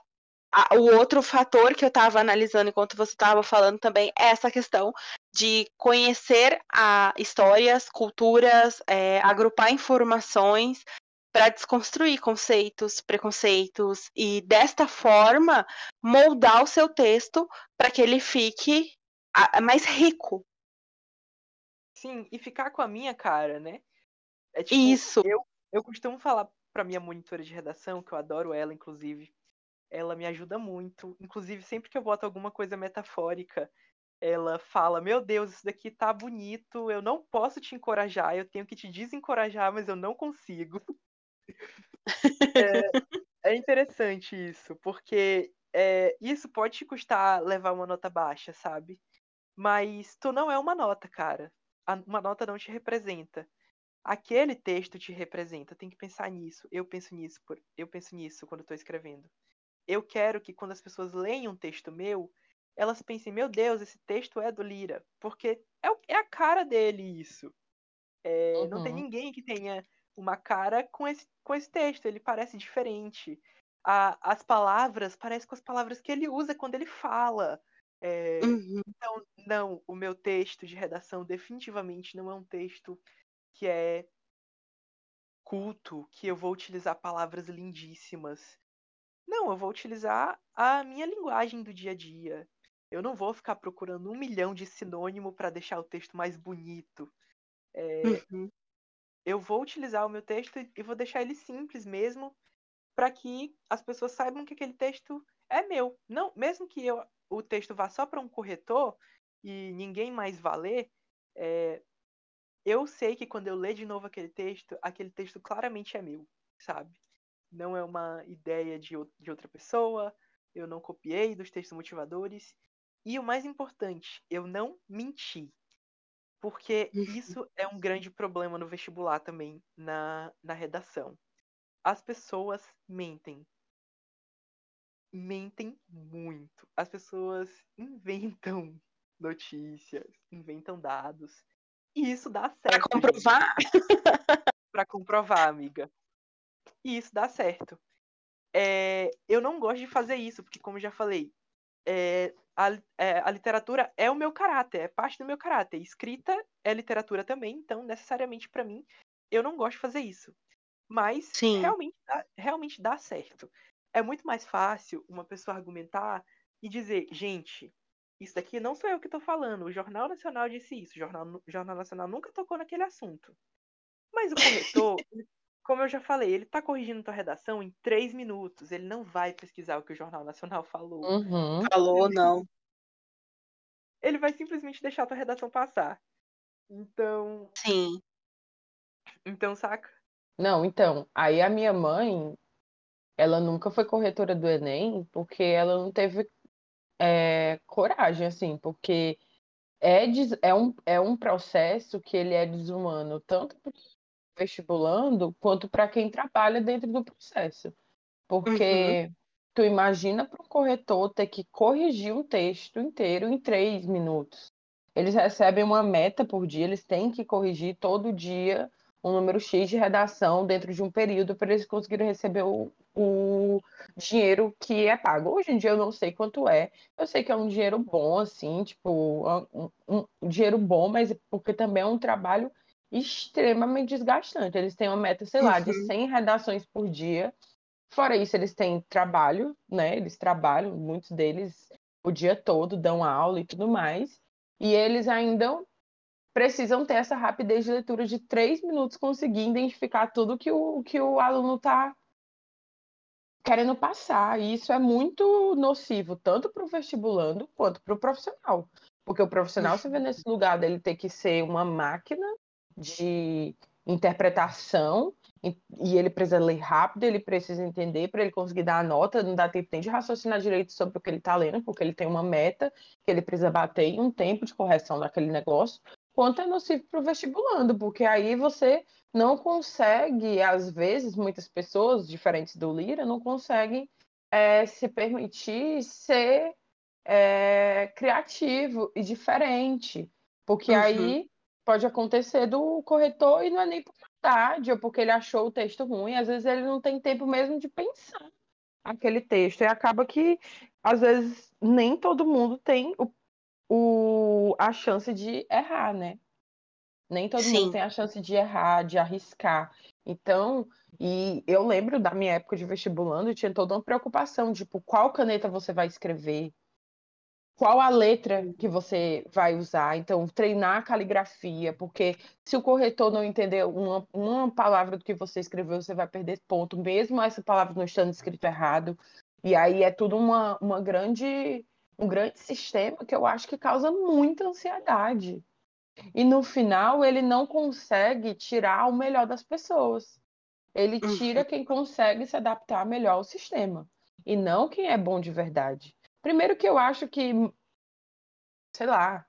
a, o outro fator que eu estava analisando enquanto você estava falando também é essa questão de conhecer a histórias, culturas, é, agrupar informações para desconstruir conceitos, preconceitos e desta forma moldar o seu texto para que ele fique mais rico. Sim, e ficar com a minha cara, né? É, tipo, Isso. Eu, eu costumo falar para minha monitora de redação, que eu adoro ela, inclusive, ela me ajuda muito. Inclusive, sempre que eu boto alguma coisa metafórica, ela fala: Meu Deus, isso daqui tá bonito, eu não posso te encorajar, eu tenho que te desencorajar, mas eu não consigo. é, é, interessante isso, porque é, isso pode te custar levar uma nota baixa, sabe? Mas tu não é uma nota, cara. Uma nota não te representa. Aquele texto te representa. Tem que pensar nisso. Eu penso nisso, eu penso nisso quando estou escrevendo eu quero que quando as pessoas leem um texto meu, elas pensem, meu Deus, esse texto é do Lira, porque é, é a cara dele isso. É, uhum. Não tem uhum. ninguém que tenha uma cara com esse, com esse texto, ele parece diferente. A, as palavras parecem com as palavras que ele usa quando ele fala. É, uhum. Então, não, o meu texto de redação definitivamente não é um texto que é culto, que eu vou utilizar palavras lindíssimas, não, eu vou utilizar a minha linguagem do dia a dia. Eu não vou ficar procurando um milhão de sinônimo para deixar o texto mais bonito. É, uhum. Eu vou utilizar o meu texto e vou deixar ele simples mesmo, para que as pessoas saibam que aquele texto é meu. Não, mesmo que eu, o texto vá só para um corretor e ninguém mais vá ler, é, eu sei que quando eu ler de novo aquele texto, aquele texto claramente é meu, sabe? Não é uma ideia de, de outra pessoa, eu não copiei dos textos motivadores. E o mais importante, eu não menti. Porque uhum. isso é um grande problema no vestibular também, na, na redação. As pessoas mentem. Mentem muito. As pessoas inventam notícias, inventam dados. E isso dá certo. Para comprovar? Para comprovar, amiga e isso dá certo. É, eu não gosto de fazer isso, porque, como já falei, é, a, é, a, literatura é o meu caráter, é parte do meu caráter. Escrita é literatura também, então, necessariamente, para mim, eu não gosto de fazer isso. Mas realmente dá, realmente dá certo. É muito mais fácil uma pessoa argumentar e dizer, gente, isso daqui não sou eu que estou falando, o Jornal Nacional disse isso, o Jornal, o Jornal Nacional nunca tocou naquele assunto. Mas o corretor, como eu já falei, ele está corrigindo tua redação em três minutos. Ele não vai pesquisar o que o Jornal Nacional falou. Uhum. Falou, não. Ele vai simplesmente deixar tua redação passar. Então. Sim. Então, saca? Não, então. Aí a minha mãe, ela nunca foi corretora do Enem, porque ela não teve é, coragem, assim, porque é, é, um, é um processo que ele é desumano, tanto vestibulando quanto para quem trabalha dentro do processo. Porque uhum. tu imagina para um corretor ter que corrigir um texto inteiro em três minutos. Eles recebem uma meta por dia, eles têm que corrigir todo dia um número X de redação dentro de um período para eles conseguirem receber o, o dinheiro que é pago. Hoje em dia eu não sei quanto é. Eu sei que é um dinheiro bom, assim, tipo, um, um, um dinheiro bom, mas porque também é um trabalho extremamente desgastante. Eles têm uma meta, sei lá, uhum. de 100 redações por dia. Fora isso, eles têm trabalho, né? Eles trabalham, muitos deles o dia todo, dão aula e tudo mais. E eles ainda precisam ter essa rapidez de leitura de três minutos, conseguir identificar tudo que o, que o aluno está querendo passar. E isso é muito nocivo, tanto para o vestibulando quanto para o profissional. Porque o profissional, você vê nesse lugar dele ter que ser uma máquina de interpretação e, e ele precisa ler rápido, ele precisa entender para ele conseguir dar a nota, não dá tempo nem de raciocinar direito sobre o que ele está lendo, porque ele tem uma meta que ele precisa bater em um tempo de correção daquele negócio, quanto é nocivo para o vestibulando, porque aí você não consegue, às vezes, muitas pessoas diferentes do Lira não conseguem é, se permitir ser é, criativo e diferente, porque uhum. aí pode acontecer do corretor e não é nem por maldade ou porque ele achou o texto ruim, às vezes ele não tem tempo mesmo de pensar aquele texto e acaba que às vezes nem todo mundo tem o, o a chance de errar, né? Nem todo Sim. mundo tem a chance de errar, de arriscar. Então, e eu lembro da minha época de vestibulando, tinha toda uma preocupação, tipo, qual caneta você vai escrever, qual a letra que você vai usar. Então, treinar a caligrafia, porque se o corretor não entender uma, uma palavra do que você escreveu, você vai perder ponto, mesmo essa palavra não estando escrito errado. E aí é tudo uma, uma grande, um grande sistema que eu acho que causa muita ansiedade. E no final, ele não consegue tirar o melhor das pessoas. Ele tira uhum. quem consegue se adaptar melhor ao sistema. E não quem é bom de verdade. Primeiro que eu acho que, sei lá,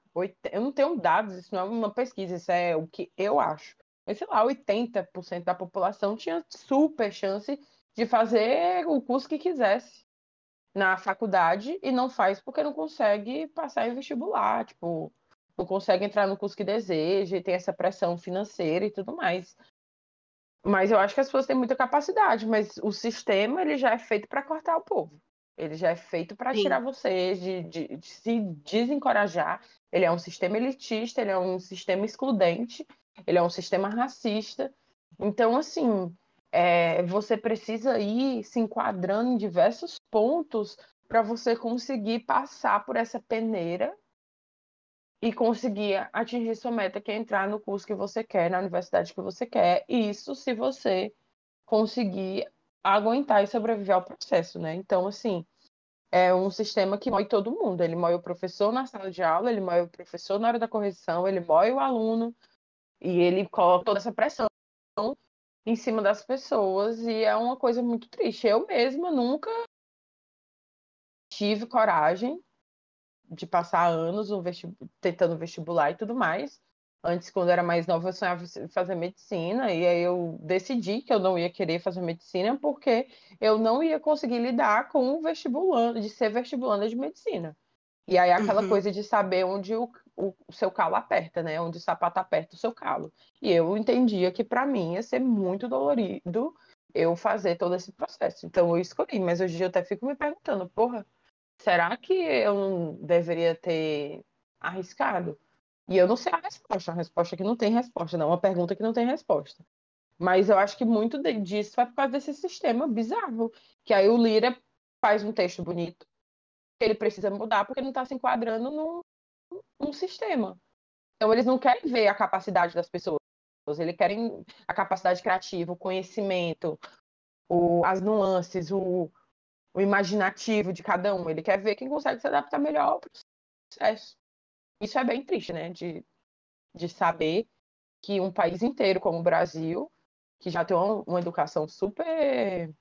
eu não tenho dados, isso não é uma pesquisa, isso é o que eu acho. Mas, sei lá, 80% da população tinha super chance de fazer o curso que quisesse na faculdade e não faz porque não consegue passar em vestibular, tipo, não consegue entrar no curso que deseja, e tem essa pressão financeira e tudo mais. Mas eu acho que as pessoas têm muita capacidade, mas o sistema ele já é feito para cortar o povo. Ele já é feito para tirar vocês, de, de, de, se desencorajar. Ele é um sistema elitista, ele é um sistema excludente, ele é um sistema racista. Então, assim, é, você precisa ir se enquadrando em diversos pontos para você conseguir passar por essa peneira e conseguir atingir sua meta, que é entrar no curso que você quer, na universidade que você quer. Isso se você conseguir aguentar e sobreviver ao processo, né? Então, assim, é um sistema que mói todo mundo. Ele mói o professor na sala de aula, ele mói o professor na hora da correção, ele mói o aluno e ele coloca toda essa pressão em cima das pessoas e é uma coisa muito triste. Eu mesma nunca tive coragem de passar anos no vestib... tentando vestibular e tudo mais. Antes, quando era mais nova, eu sonhava fazer medicina, e aí eu decidi que eu não ia querer fazer medicina porque eu não ia conseguir lidar com o vestibulando, de ser vestibulanda de medicina. E aí aquela uhum. coisa de saber onde o, o, o, seu calo aperta, né? Onde o sapato aperta o seu calo. E eu entendia que para mim ia ser muito dolorido eu fazer todo esse processo. Então eu escolhi, mas hoje em eu até fico me perguntando, porra, será que eu não deveria ter arriscado? E eu não sei a resposta, a resposta é que não tem resposta, não, uma pergunta que não tem resposta. Mas eu acho que muito disso é por causa desse sistema bizarro, que aí o Lira faz um texto bonito, que ele precisa mudar porque não está se enquadrando num, num sistema. Então eles não querem ver a capacidade das pessoas, eles querem a capacidade criativa, o conhecimento, o, as nuances, o, o imaginativo de cada um. Ele quer ver quem consegue se adaptar melhor ao processo. Isso é bem triste, né? De, de saber que um país inteiro como o Brasil, que já tem uma, educação super.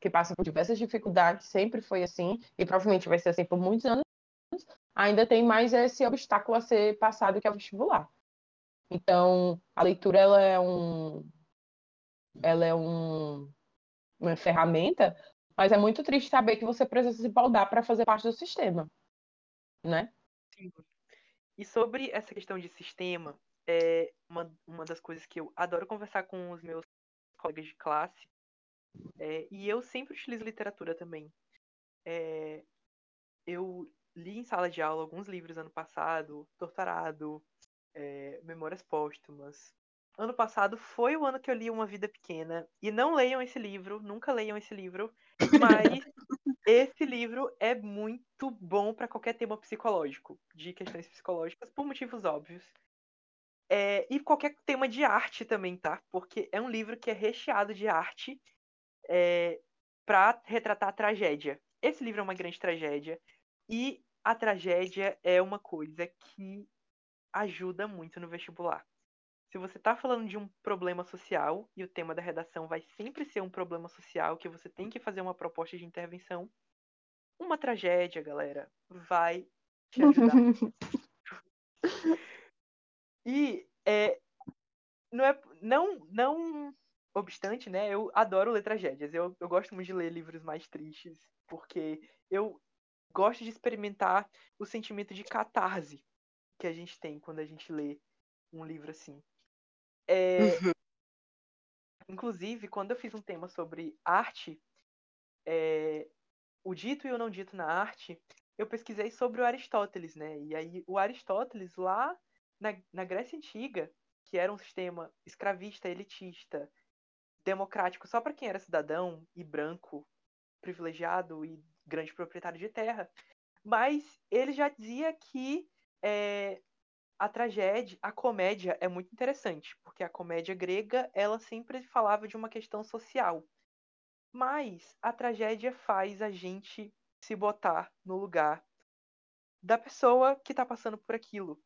que passa por diversas dificuldades, sempre foi assim, e provavelmente vai ser assim por muitos anos, ainda tem mais esse obstáculo a ser passado que é o vestibular. Então, a leitura ela é um ela é um, uma ferramenta mas é muito triste saber que você precisa se baldar para fazer parte do sistema, né? Sim. E sobre essa questão de sistema, é uma, uma das coisas que eu adoro conversar com os meus colegas de classe, é, e eu sempre utilizo literatura também. É, eu li em sala de aula alguns livros ano passado, Torturado, é, Memórias Póstumas, ano passado foi o ano que eu li Uma Vida Pequena. E não leiam esse livro, nunca leiam esse livro. Mas esse livro é muito bom para qualquer tema psicológico, de questões psicológicas, por motivos óbvios. É, e qualquer tema de arte também, tá? Porque é um livro que é recheado de arte é, para retratar a tragédia. Esse livro é uma grande tragédia. E a tragédia é uma coisa que ajuda muito no vestibular. Se você está falando de um problema social e o tema da redação vai sempre ser um problema social que você tem que fazer uma proposta de intervenção, uma tragédia, galera, vai te ajudar. e é, não é não não obstante, né? Eu adoro ler tragédias. Eu, eu gosto muito de ler livros mais tristes porque eu gosto de experimentar o sentimento de catarse que a gente tem quando a gente lê um livro assim. É, Uhum. Inclusive, quando eu fiz um tema sobre arte, é, o dito e o não dito na arte, eu pesquisei sobre o Aristóteles, né? E aí o Aristóteles, lá na, na Grécia Antiga, que era um sistema escravista, elitista, democrático só para quem era cidadão e branco, privilegiado e grande proprietário de terra, mas ele já dizia que é, a tragédia, a comédia é muito interessante, porque a comédia grega, ela sempre falava de uma questão social. Mas a tragédia faz a gente se botar no lugar da pessoa que está passando por aquilo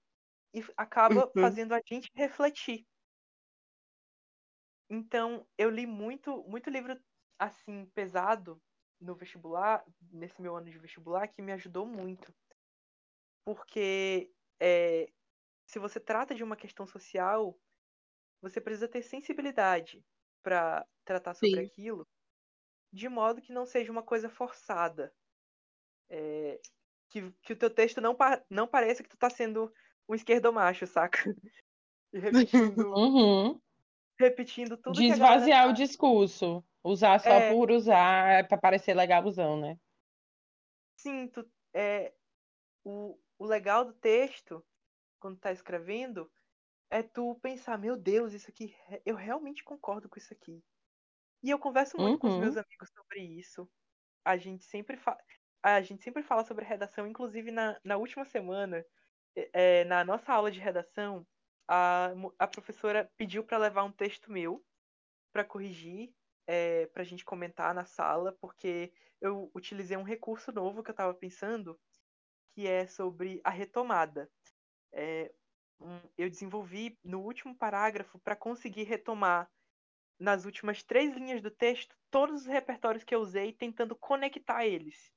e acaba Uhum. fazendo a gente refletir. Então, eu li muito, muito livro assim pesado no vestibular, nesse meu ano de vestibular, que me ajudou muito. Porque é, se você trata de uma questão social, você precisa ter sensibilidade para tratar sobre Sim. aquilo, de modo que não seja uma coisa forçada. É, que, que o teu texto não, pa não pareça que tu tá sendo um esquerdomacho, saca? E repetindo, Uhum. repetindo tudo Desvaziar o discurso. Usar só É. por usar para parecer legalzão, né? Sim, tu, é, o, o legal do texto, quando tá escrevendo, é tu pensar, meu Deus, isso aqui, eu realmente concordo com isso aqui. E eu converso muito com os meus Uhum. amigos sobre isso. A gente sempre, fa a gente sempre fala sobre redação, inclusive na, na última semana, é, na nossa aula de redação, a, a professora pediu para levar um texto meu para corrigir, é, para a gente comentar na sala, porque eu utilizei um recurso novo que eu estava pensando, que é sobre a retomada. É, um- eu desenvolvi no último parágrafo para conseguir retomar nas últimas três linhas do texto todos os repertórios que eu usei, tentando conectar eles.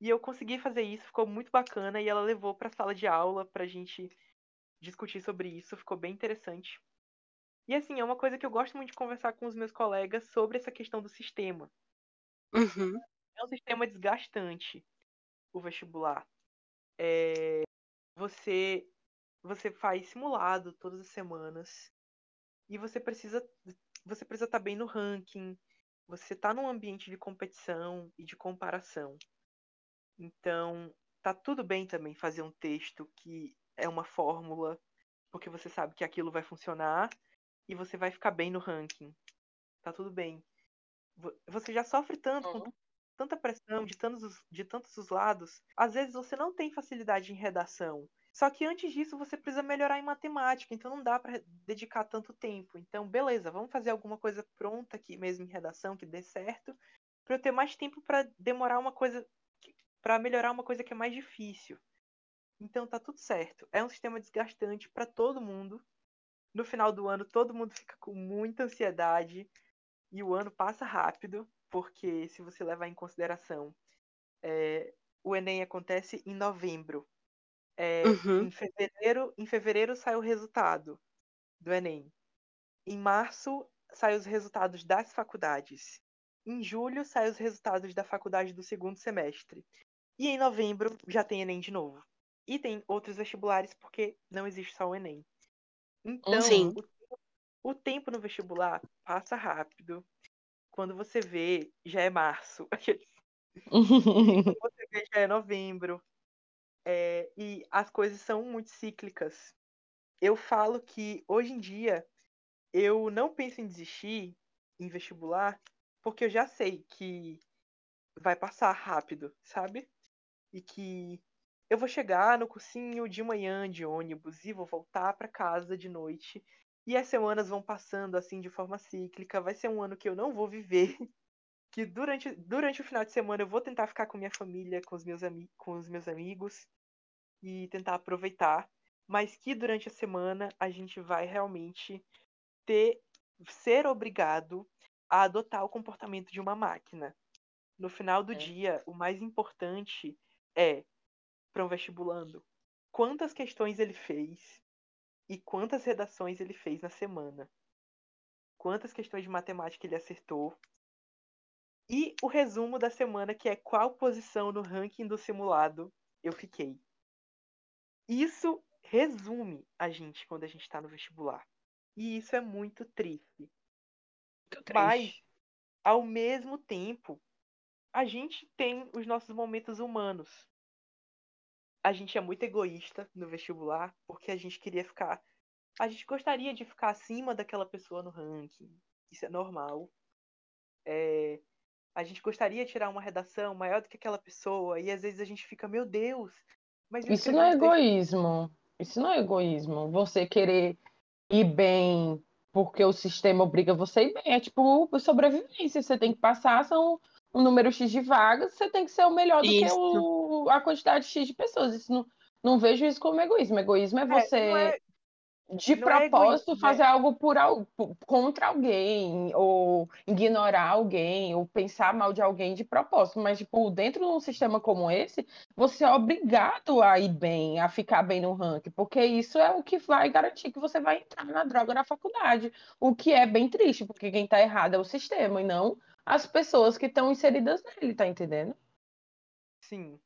E eu consegui fazer isso, ficou muito bacana, e ela levou para a sala de aula para a gente discutir sobre isso, ficou bem interessante. E assim, é uma coisa que eu gosto muito de conversar com os meus colegas sobre essa questão do sistema. Uhum. É um sistema desgastante, o vestibular. É, você, você faz simulado todas as semanas e você precisa você precisa estar bem no ranking. Você está num ambiente de competição e de comparação. Então, tá tudo bem também fazer um texto que é uma fórmula, porque você sabe que aquilo vai funcionar e você vai ficar bem no ranking. Tá tudo bem. Vo- Você já sofre tanto com tanta pressão de tantos, os- de tantos os lados. Às vezes você não tem facilidade em redação. Só que antes disso você precisa melhorar em matemática, então não dá para dedicar tanto tempo. Então, beleza, vamos fazer alguma coisa pronta aqui mesmo em redação que dê certo, para eu ter mais tempo para demorar uma coisa para melhorar uma coisa que é mais difícil. Então tá tudo certo. É um sistema desgastante para todo mundo. No final do ano todo mundo fica com muita ansiedade e o ano passa rápido, porque se você levar em consideração, é, o Enem acontece em novembro. É, Uhum. em fevereiro, em fevereiro sai o resultado do Enem. Em março saem os resultados das faculdades. Em julho saem os resultados da faculdade do segundo semestre. E em novembro já tem Enem de novo. E tem outros vestibulares porque não existe só o Enem. Então, Sim. o, o tempo no vestibular passa rápido. Quando você vê, já é março. Quando você vê, já é novembro. É, e as coisas são muito cíclicas. Eu falo que hoje em dia eu não penso em desistir em vestibular porque eu já sei que vai passar rápido, sabe? E que eu vou chegar no cursinho de manhã de ônibus e vou voltar para casa de noite. E as semanas vão passando assim de forma cíclica. Vai ser um ano que eu não vou viver. Que durante, durante o final de semana eu vou tentar ficar com minha família, com os meus, com os meus amigos e tentar aproveitar. mas que durante a semana a gente vai realmente ter ser obrigado a adotar o comportamento de uma máquina. No final do É. dia, o mais importante é para um vestibulando quantas questões ele fez e quantas redações ele fez na semana. Quantas questões de matemática ele acertou. E o resumo da semana, que é qual posição no ranking do simulado eu fiquei. Isso resume a gente quando a gente está no vestibular. E isso é muito triste. Mas, ao mesmo tempo, a gente tem os nossos momentos humanos. A gente é muito egoísta no vestibular, porque a gente queria ficar. A gente gostaria de ficar acima daquela pessoa no ranking. Isso é normal. É, A gente gostaria de tirar uma redação maior do que aquela pessoa, e às vezes a gente fica, meu Deus. Isso não é egoísmo. Isso não é egoísmo. Você querer ir bem porque o sistema obriga você a ir bem. É tipo sobrevivência. Você tem que passar, são um número X de vagas, você tem que ser o melhor do que Isso. o, a quantidade X de pessoas. Isso não, não vejo isso como egoísmo. Egoísmo é É, você, é- de não é propósito, egoísmo, fazer algo por, contra alguém, ou ignorar alguém, ou pensar mal de alguém de propósito. Mas, tipo, dentro de um sistema como esse, você é obrigado a ir bem, a ficar bem no ranking, porque isso é o que vai garantir que você vai entrar na droga na faculdade. O que é bem triste, porque quem tá errado é o sistema e não as pessoas que estão inseridas nele, tá entendendo? Sim.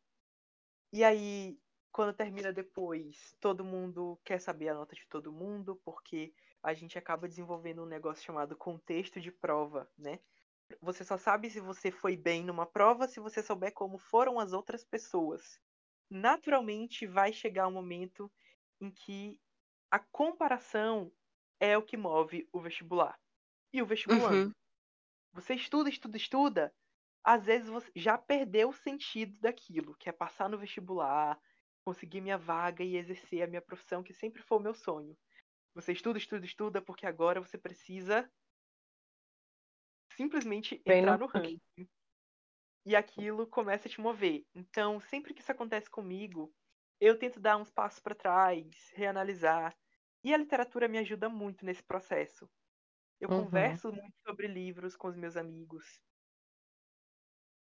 E aí, quando termina depois, todo mundo quer saber a nota de todo mundo, porque a gente acaba desenvolvendo um negócio chamado contexto de prova, né? Você só sabe se você foi bem numa prova se você souber como foram as outras pessoas. Naturalmente, vai chegar um momento em que a comparação é o que move o vestibular. E o vestibulando. Uhum. Você estuda, estuda, estuda, às vezes você já perdeu o sentido daquilo, que é passar no vestibular, conseguir minha vaga e exercer a minha profissão, que sempre foi o meu sonho. Você estuda, estuda, estuda, porque agora você precisa simplesmente entrar no no ranking. E aquilo começa a te mover. Então, sempre que isso acontece comigo, eu tento dar uns passos para trás, reanalisar. E a literatura me ajuda muito nesse processo. Eu Uhum. converso muito sobre livros com os meus amigos.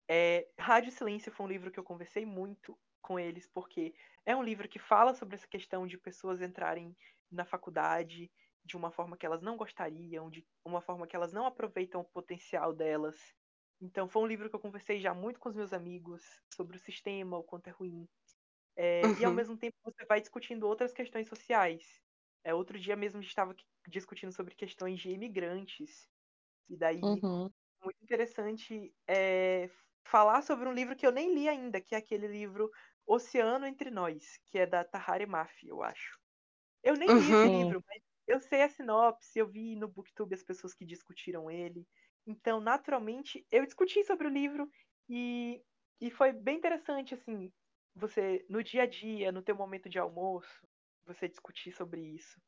É, Rádio Silêncio foi um livro que eu conversei muito com eles, porque é um livro que fala sobre essa questão de pessoas entrarem na faculdade de uma forma que elas não gostariam, de uma forma que elas não aproveitam o potencial delas. Então, foi um livro que eu conversei já muito com os meus amigos sobre o sistema, o quanto é ruim. É, E ao Uhum. mesmo tempo você vai discutindo outras questões sociais. É, outro dia mesmo a gente estava discutindo sobre questões de imigrantes. E daí Uhum. muito interessante é, falar sobre um livro que eu nem li ainda, que é aquele livro Oceano Entre Nós, que é da Tahari Mafi, eu acho. Eu nem li Uhum. esse Sim. livro, mas eu sei a sinopse, eu vi no Booktube as pessoas que discutiram ele. Então, naturalmente, eu discuti sobre o livro e, e foi bem interessante, assim, você, no dia a dia, no teu momento de almoço, você discutir sobre isso.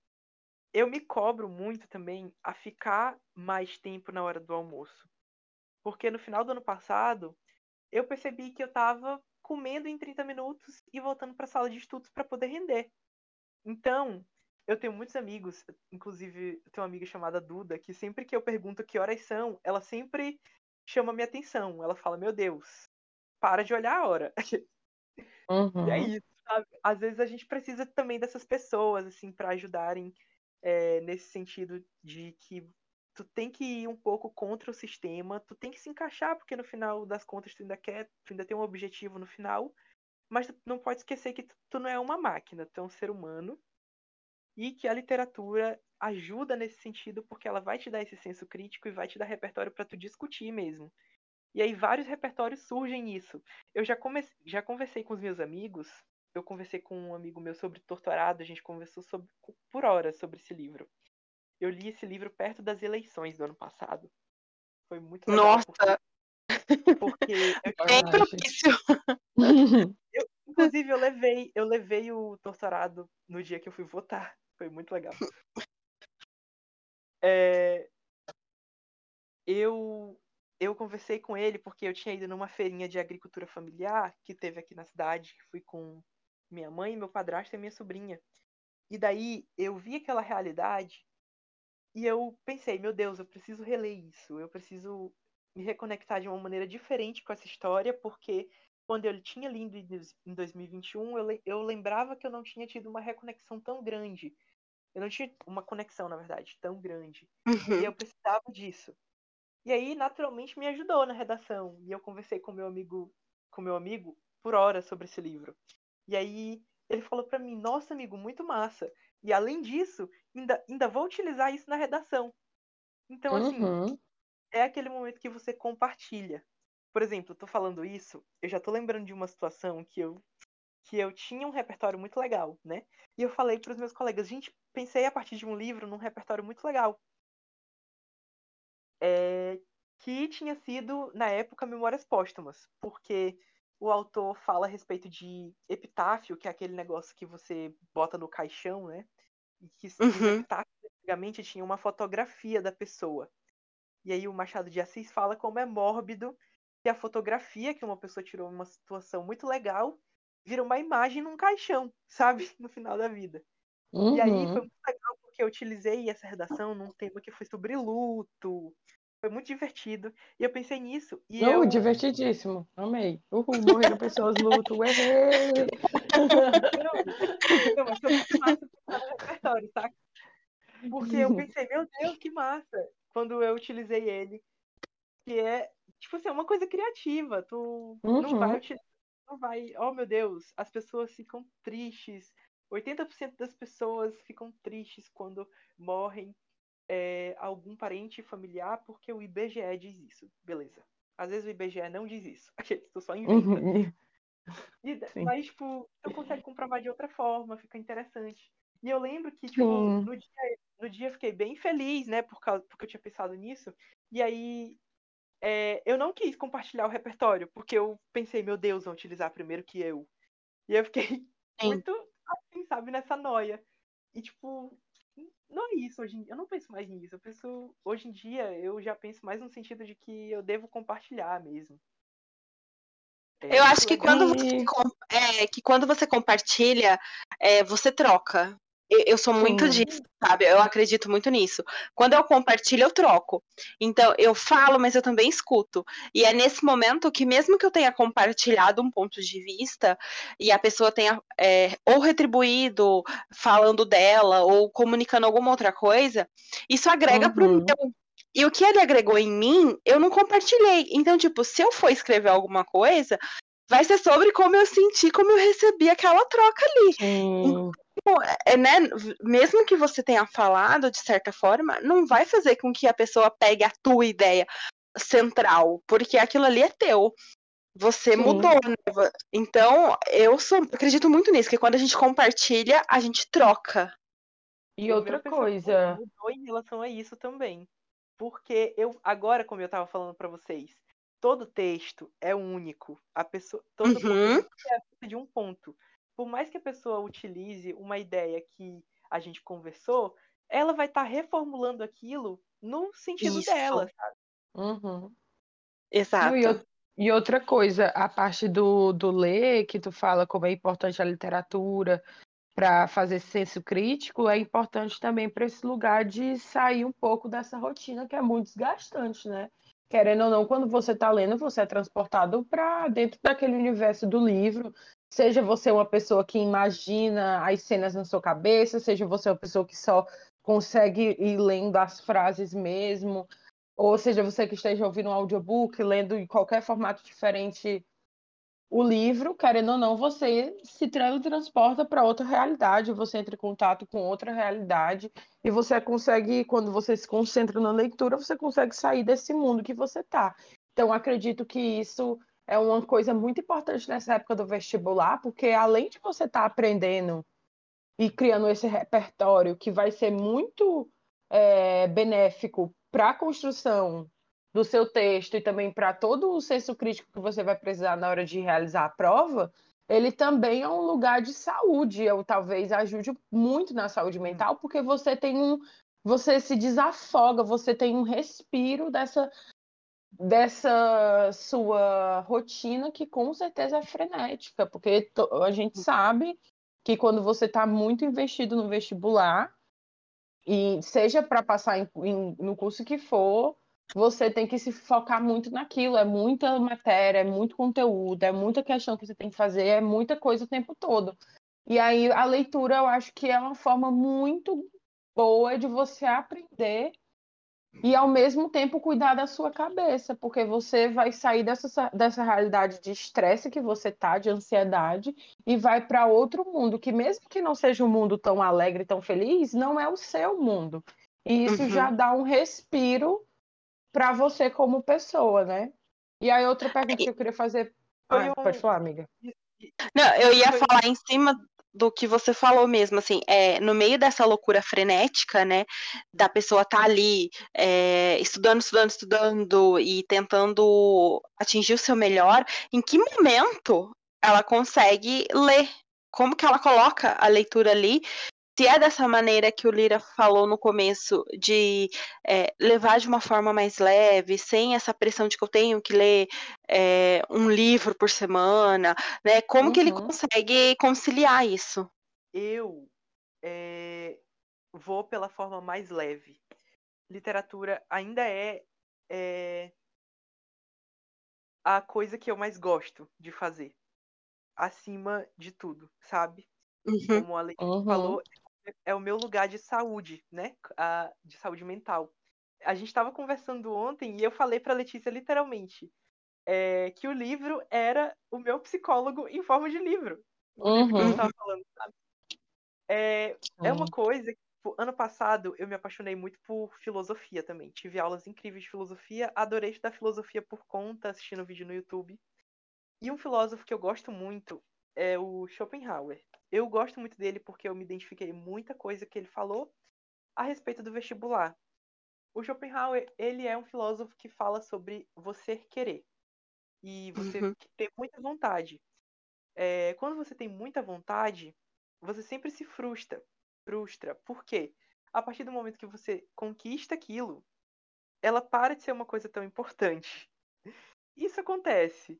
Eu me cobro muito também a ficar mais tempo na hora do almoço. Porque no final do ano passado, eu percebi que eu estava comendo em 30 minutos e voltando para a sala de estudos para poder render. Então, eu tenho muitos amigos, inclusive eu tenho uma amiga chamada Duda, que sempre que eu pergunto que horas são, ela sempre chama minha atenção. Ela fala: Meu Deus, para de olhar a hora. E é Uhum. isso, sabe? Às vezes a gente precisa também dessas pessoas, assim, para ajudarem é, nesse sentido de que tu tem que ir um pouco contra o sistema, tu tem que se encaixar, porque no final das contas tu ainda quer, tu ainda tem um objetivo no final, mas tu não pode esquecer que tu, tu não é uma máquina, tu é um ser humano e que a literatura ajuda nesse sentido porque ela vai te dar esse senso crítico e vai te dar repertório para tu discutir mesmo. E aí vários repertórios surgem nisso. Eu já, já conversei com os meus amigos, eu conversei com um amigo meu sobre Torturado, a gente conversou sobre, por horas sobre esse livro. Eu li esse livro perto das eleições do ano passado. Foi muito legal. Nossa, Porque, porque eu propício. Inclusive, eu levei, eu levei o Torturado no dia que eu fui votar. Foi muito legal. É, eu, eu conversei com ele porque eu tinha ido numa feirinha de agricultura familiar que teve aqui na cidade. Fui com minha mãe, meu padrasto e minha sobrinha. E daí eu vi aquela realidade e eu pensei, meu Deus, eu preciso reler isso, eu preciso me reconectar de uma maneira diferente com essa história, porque quando eu tinha lido em 2021, eu, eu lembrava que eu não tinha tido uma reconexão tão grande. Eu não tinha uma conexão, na verdade, tão grande. Uhum. E eu precisava disso. E aí, naturalmente, me ajudou na redação. E eu conversei com meu amigo, com meu amigo por horas sobre esse livro. E aí ele falou para mim: "Nossa, amigo, muito massa. E além disso, ainda, ainda vou utilizar isso na redação". Então, assim, Uhum. é aquele momento que você compartilha. Por exemplo, eu tô falando isso, eu já tô lembrando de uma situação que eu que eu tinha um repertório muito legal, né? E eu falei para os meus colegas, gente, pensei a partir de um livro num repertório muito legal. É, que tinha sido, na época, Memórias Póstumas, porque o autor fala a respeito de epitáfio, que é aquele negócio que você bota no caixão, né? E que Uhum. epitáfios antigamente tinha uma fotografia da pessoa. E aí o Machado de Assis fala como é mórbido que a fotografia que uma pessoa tirou numa situação muito legal vira uma imagem num caixão, sabe? No final da vida. E aí foi Uhum. muito legal porque eu utilizei essa redação num tema que foi sobre luto. Foi muito divertido. E eu pensei nisso. E eu. divertidíssimo. Amei. Uhul, morreram pessoas, luto. Ué! Não, mas foi muito massa no repertório, tá? Porque eu pensei, meu Deus, que massa! Quando eu utilizei ele. Que é, tipo assim, é uma coisa criativa. Tu não vai Uhum. utilizar. Não vai. Oh, meu Deus, as pessoas ficam tristes. 80% das pessoas ficam tristes quando morrem é, algum parente familiar porque o IBGE diz isso. Beleza. Às vezes o IBGE não diz isso. Tu só inventa. Uhum. E, mas, tipo, tu consegue comprovar de outra forma, fica interessante. E eu lembro que, tipo, Sim. no dia, no dia eu fiquei bem feliz, né, por causa, porque eu tinha pensado nisso. E aí é, eu não quis compartilhar o repertório, porque eu pensei, meu Deus, vão utilizar primeiro que eu. E eu fiquei Sim. muito, assim, sabe, nessa noia. E, tipo, não é isso hoje em dia. Eu não penso mais nisso. Eu penso, hoje em dia, eu já penso mais no sentido de que eu devo compartilhar mesmo. É Eu acho que legal. quando você, é, que quando você compartilha, é, você troca. Eu, eu sou muito disso, sabe? Eu acredito muito nisso. Quando eu compartilho, eu troco. Então, eu falo, mas eu também escuto. E é nesse momento que, mesmo que eu tenha compartilhado um ponto de vista e a pessoa tenha é, ou retribuído falando dela ou comunicando alguma outra coisa, isso agrega pro Uhum. meu. E o que ele agregou em mim, eu não compartilhei. Então, tipo, se eu for escrever alguma coisa, vai ser sobre como eu senti, como eu recebi aquela troca ali. Sim. É, né? Mesmo que você tenha falado de certa forma, não vai fazer com que a pessoa pegue a tua ideia central, porque aquilo ali é teu. Você Sim. mudou, né? Então, eu sou, acredito muito nisso, que quando a gente compartilha, a gente troca. E O meu outra coisa. Mudou em relação a isso também. Porque eu, agora, como eu estava falando para vocês, todo texto é único. A pessoa, todo ponto Uhum. é a vista de um ponto. Por mais que a pessoa utilize uma ideia que a gente conversou, ela vai estar reformulando aquilo no sentido Isso. dela. Uhum. Não, Exato. e, e outra coisa, a parte do, do ler, que tu fala como é importante a literatura para fazer senso crítico, é importante também para esse lugar de sair um pouco dessa rotina que é muito desgastante, né? Querendo ou não, quando você está lendo, você é transportado para dentro daquele universo do livro. Seja você uma pessoa que imagina as cenas na sua cabeça, seja você uma pessoa que só consegue ir lendo as frases mesmo, ou seja você que esteja ouvindo um audiobook, lendo em qualquer formato diferente o livro, querendo ou não, você se teletransporta para outra realidade, você entra em contato com outra realidade e você consegue, quando você se concentra na leitura, você consegue sair desse mundo que você está. Então, acredito que isso é uma coisa muito importante nessa época do vestibular, porque além de você estar aprendendo e criando esse repertório que vai ser muito é, benéfico para a construção do seu texto e também para todo o senso crítico que você vai precisar na hora de realizar a prova, ele também é um lugar de saúde, ou talvez ajude muito na saúde mental, porque você tem um você se desafoga, você tem um respiro dessa dessa sua rotina que com certeza é frenética, porque a gente sabe que quando você está muito investido no vestibular, e seja para passar em, em, no curso que for, você tem que se focar muito naquilo. É muita matéria, é muito conteúdo, é muita questão que você tem que fazer, é muita coisa o tempo todo. E aí a leitura eu acho que é uma forma muito boa de você aprender e ao mesmo tempo cuidar da sua cabeça, porque você vai sair dessa, dessa realidade de estresse que você tá, de ansiedade, e vai para outro mundo, que mesmo que não seja um mundo tão alegre, tão feliz, não é o seu mundo. E isso uhum. já dá um respiro para você como pessoa, né? E aí outra pergunta que eu queria fazer, ah, pode falar, amiga. Não, eu ia falar em cima do que você falou mesmo, assim, é, no meio dessa loucura frenética, né, da pessoa estar tá ali é, estudando, estudando, estudando e tentando atingir o seu melhor, em que momento ela consegue ler? Como que ela coloca a leitura ali se é dessa maneira que o Lira falou no começo, de é, levar de uma forma mais leve, sem essa pressão de que eu tenho que ler é, um livro por semana, né? Como uhum. que ele uhum. consegue conciliar isso? Eu é, vou pela forma mais leve. Literatura ainda é, é a coisa que eu mais gosto de fazer, acima de tudo, sabe? Uhum. Como a Letícia uhum. falou, é o meu lugar de saúde, né? A, de saúde mental. A gente estava conversando ontem e eu falei para Letícia literalmente é, que o livro era o meu psicólogo em forma de livro. Uhum. livro que eu estava uhum. falando, sabe? É, é uma coisa que, ano passado, eu me apaixonei muito por filosofia também. Tive aulas incríveis de filosofia, adorei estudar filosofia por conta, assistindo vídeo no YouTube. E um filósofo que eu gosto muito é o Schopenhauer. Eu gosto muito dele porque eu me identifiquei muita coisa que ele falou a respeito do vestibular. O Schopenhauer, ele é um filósofo que fala sobre você querer e você uhum. ter muita vontade. É, quando você tem muita vontade, você sempre se frustra. Frustra. Por quê? A partir do momento que você conquista aquilo, ela para de ser uma coisa tão importante. Isso acontece.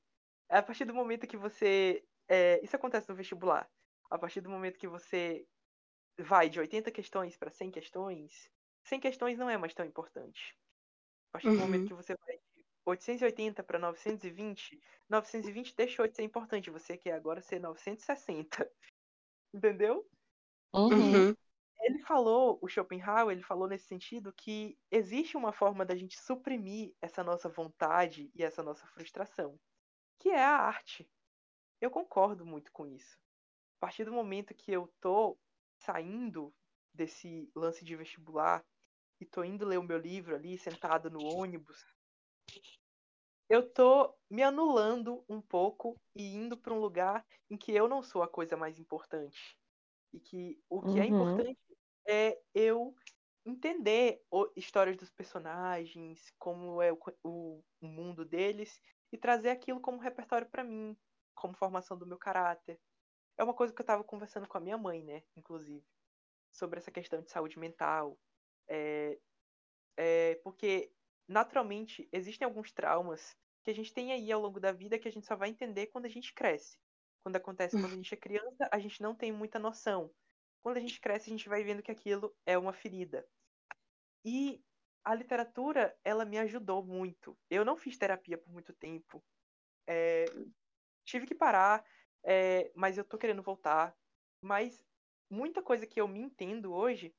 A partir do momento que você. É, isso acontece no vestibular a partir do momento que você vai de 80 questões para 100 questões, 100 questões não é mais tão importante. A partir do uhum. momento que você vai de 880 para 920, 920 deixou de ser importante, você quer agora ser 960. Entendeu? Uhum. Ele falou, o Schopenhauer, ele falou nesse sentido que existe uma forma da gente suprimir essa nossa vontade e essa nossa frustração, que é a arte. Eu concordo muito com isso a partir do momento que eu tô saindo desse lance de vestibular e tô indo ler o meu livro ali, sentado no ônibus, eu tô me anulando um pouco e indo para um lugar em que eu não sou a coisa mais importante. E que o que é uhum. é importante é eu entender o, histórias dos personagens, como é o, o, o mundo deles, e trazer aquilo como repertório para mim, como formação do meu caráter. É uma coisa que eu estava conversando com a minha mãe, né, inclusive, sobre essa questão de saúde mental. É, é, porque, naturalmente, existem alguns traumas que a gente tem aí ao longo da vida que a gente só vai entender quando a gente cresce. Quando acontece quando a gente é criança, a gente não tem muita noção. Quando a gente cresce, a gente vai vendo que aquilo é uma ferida. E a literatura, ela me ajudou muito. Eu não fiz terapia por muito tempo. É, tive que parar. É, mas eu tô querendo voltar. Mas muita coisa que eu me entendo hoje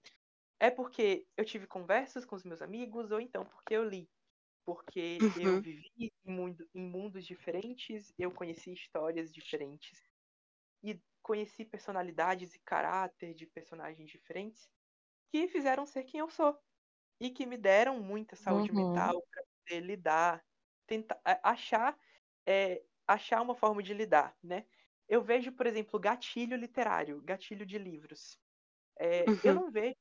é porque eu tive conversas com os meus amigos, ou então porque eu li. Porque uhum. eu vivi em, mundo, em mundos diferentes, eu conheci histórias diferentes. E conheci personalidades e caráter de personagens diferentes que fizeram ser quem eu sou. E que me deram muita saúde uhum. mental para poder lidar, tentar achar, é, achar uma forma de lidar, né? Eu vejo, por exemplo, gatilho literário, gatilho de livros. É, uhum. Eu não vejo,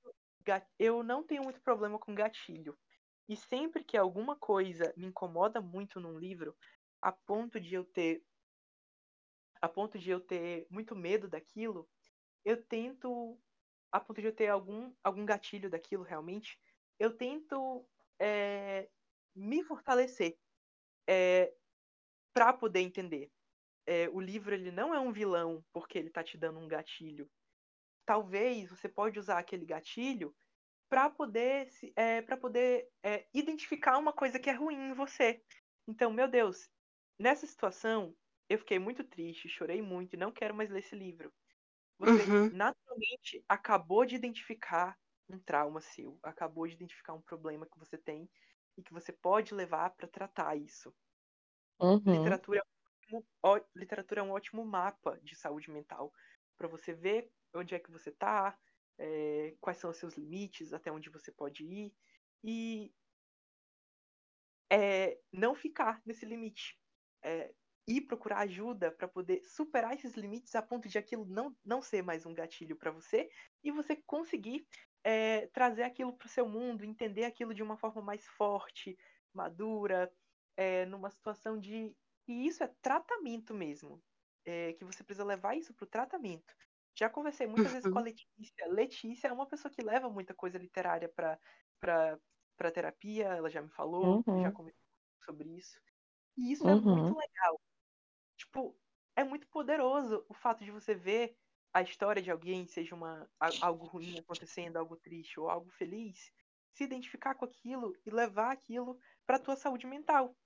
eu não tenho muito problema com gatilho. E sempre que alguma coisa me incomoda muito num livro, a ponto de eu ter a ponto de eu ter muito medo daquilo, eu tento a ponto de eu ter algum algum gatilho daquilo realmente, eu tento é, me fortalecer é, para poder entender. É, o livro ele não é um vilão porque ele tá te dando um gatilho. Talvez você pode usar aquele gatilho para poder é, para poder é, identificar uma coisa que é ruim em você. Então, meu Deus, nessa situação eu fiquei muito triste, chorei muito e não quero mais ler esse livro. Você Uhum. naturalmente acabou de identificar um trauma seu, acabou de identificar um problema que você tem e que você pode levar para tratar isso. Uhum. Literatura, é ótimo, ó- literatura é um ótimo mapa de saúde mental para você ver onde é que você tá, é, quais são os seus limites, até onde você pode ir e é, não ficar nesse limite. É, ir procurar ajuda para poder superar esses limites a ponto de aquilo não, não ser mais um gatilho para você e você conseguir é, trazer aquilo para o seu mundo, entender aquilo de uma forma mais forte, madura, é, numa situação de. E isso é tratamento mesmo. é, que você precisa levar isso para o tratamento. Já conversei muitas vezes com a Uhum. Letícia. Letícia é uma pessoa que leva muita coisa literária para terapia, ela já me falou, Uhum. já conversou sobre isso. E isso é Uhum. muito legal. Tipo, é muito poderoso o fato de você ver a história de alguém, seja uma, a- algo ruim acontecendo, algo triste ou algo feliz, se identificar com aquilo e levar aquilo para tua saúde mental.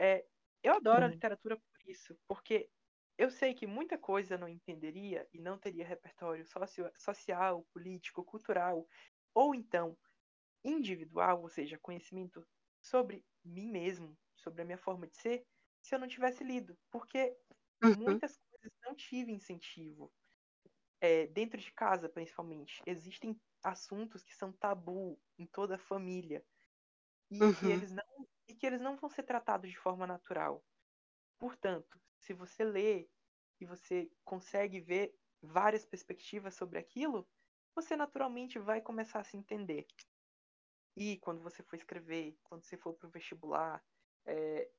É, eu adoro a Sim. literatura por isso, porque eu sei que muita coisa não entenderia e não teria repertório socio- social, político, cultural, ou então individual, ou seja, conhecimento sobre mim mesmo, sobre a minha forma de ser, se eu não tivesse lido, porque Uhum. muitas coisas não tive incentivo. É, dentro de casa, principalmente, existem assuntos que são tabu em toda a família e que Uhum. eles não que eles não vão ser tratados de forma natural. Portanto, se você lê e você consegue ver várias perspectivas sobre aquilo, você naturalmente vai começar a se entender. E quando você for escrever, quando você for para o vestibular, é,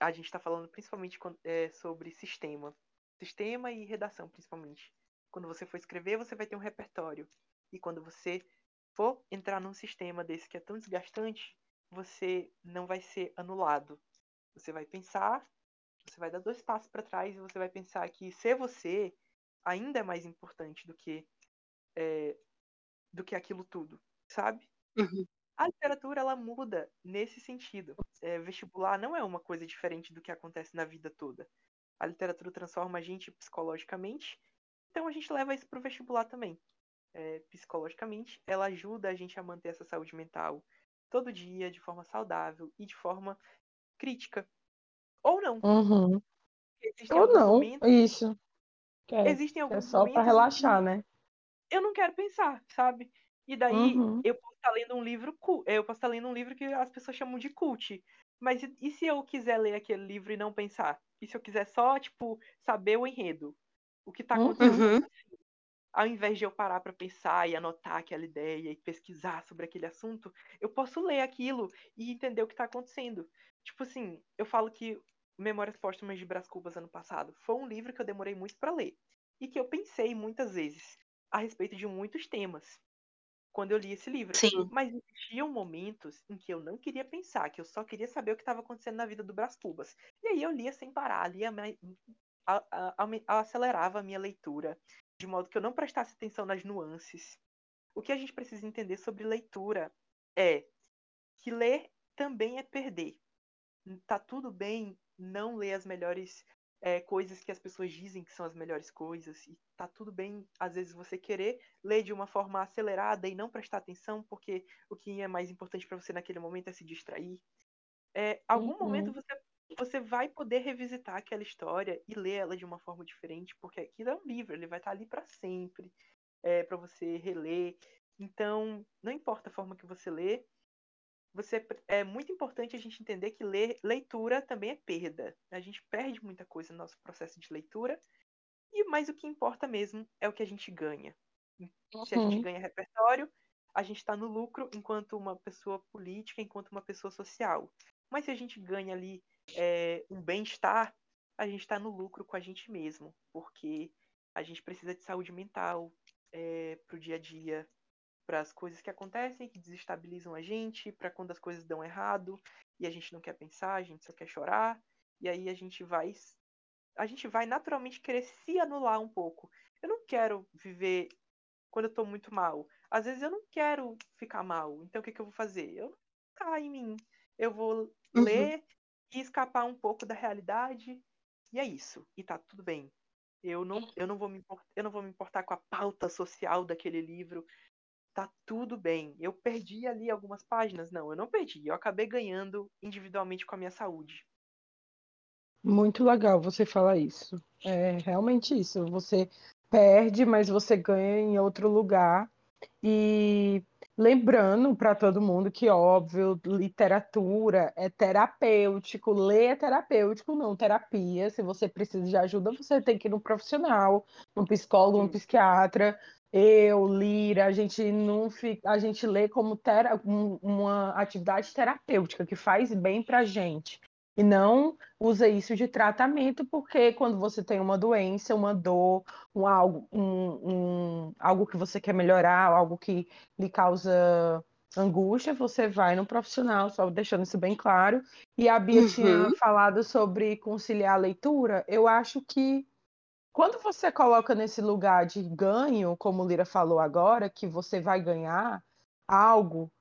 a gente está falando principalmente é, sobre sistema. Sistema e redação, principalmente. Quando você for escrever, você vai ter um repertório. E quando você for entrar num sistema desse que é tão desgastante, você não vai ser anulado. Você vai pensar, você vai dar dois passos para trás e você vai pensar que ser você ainda é mais importante do que é, do que aquilo tudo, sabe? Uhum. A literatura ela muda nesse sentido. É, vestibular não é uma coisa diferente do que acontece na vida toda. A literatura transforma a gente psicologicamente, então a gente leva isso para o vestibular também. É, psicologicamente, ela ajuda a gente a manter essa saúde mental todo dia, de forma saudável e de forma crítica. Ou não. Uhum. Existem Ou alguns não, momentos, isso. Que é, existem que é alguns só pra momentos em que relaxar, né? eu não quero pensar, sabe? E daí Uhum. eu posso estar lendo um livro, cu- eu posso estar lendo um livro que as pessoas chamam de cult. Mas e, e se eu quiser ler aquele livro e não pensar? E se eu quiser só, tipo, saber o enredo? O que tá Uhum. Ao invés de eu parar para pensar e anotar aquela ideia e pesquisar sobre aquele assunto, eu posso ler aquilo e entender o que tá acontecendo. Tipo assim, eu falo que Memórias Póstumas de Brás Cubas ano passado foi um livro que eu demorei muito para ler e que eu pensei muitas vezes a respeito de muitos temas quando eu li esse livro. Sim. Mas existiam momentos em que eu não queria pensar, que eu só queria saber o que estava acontecendo na vida do Brás Cubas. E aí eu lia sem parar, lia, a- a- a- acelerava a minha leitura, de modo que eu não prestasse atenção nas nuances. O que a gente precisa entender sobre leitura é que ler também é perder. Tá tudo bem não ler as melhores é, coisas que as pessoas dizem que são as melhores coisas. E tá tudo bem, às vezes, você querer ler de uma forma acelerada e não prestar atenção, porque o que é mais importante para você naquele momento é se distrair. É, algum Uhum. momento você, você vai poder revisitar aquela história e ler ela de uma forma diferente, porque aquilo é um livro, ele vai estar ali para sempre, é, para você reler. Então, não importa a forma que você lê, você é muito importante a gente entender que ler, leitura também é perda. A gente perde muita coisa no nosso processo de leitura. E mais o que importa mesmo é o que a gente ganha. Se a gente Uhum. ganha repertório, a gente está no lucro enquanto uma pessoa política, enquanto uma pessoa social. Mas se a gente ganha ali é, um bem-estar, a gente está no lucro com a gente mesmo, porque a gente precisa de saúde mental é, para o dia a dia, para as coisas que acontecem, que desestabilizam a gente, para quando as coisas dão errado e a gente não quer pensar, a gente só quer chorar, e aí a gente vai a gente vai naturalmente querer se anular um pouco. Eu não quero viver quando eu tô muito mal. Às vezes eu não quero ficar mal. Então o que, que eu vou fazer? Eu não vou ficar em mim. Eu vou Uhum. E escapar um pouco da realidade. E é isso. E tá tudo bem. Eu não, eu não vou me importar, eu não vou me importar com a pauta social daquele livro. Tá tudo bem. Eu perdi ali algumas páginas. Não, eu não perdi. Eu acabei ganhando individualmente com a minha saúde. Muito legal você falar isso. É realmente isso. Você perde, mas você ganha em outro lugar. E lembrando para todo mundo que, óbvio, literatura é terapêutico, ler é terapêutico, não terapia. Se você precisa de ajuda, você tem que ir no profissional, no psicólogo, Sim. psiquiatra. Eu, Lira, a gente não fica, a gente lê como tera, um- uma atividade terapêutica que faz bem pra gente. E não usa isso de tratamento, porque quando você tem uma doença, uma dor, um algo, um, um- algo que você quer melhorar, algo que lhe causa angústia, você vai no profissional, só deixando isso bem claro. E a Bia tinha Uhum. falado sobre conciliar a leitura. Eu acho que quando você coloca nesse lugar de ganho, como o Lira falou agora, que você vai ganhar algo,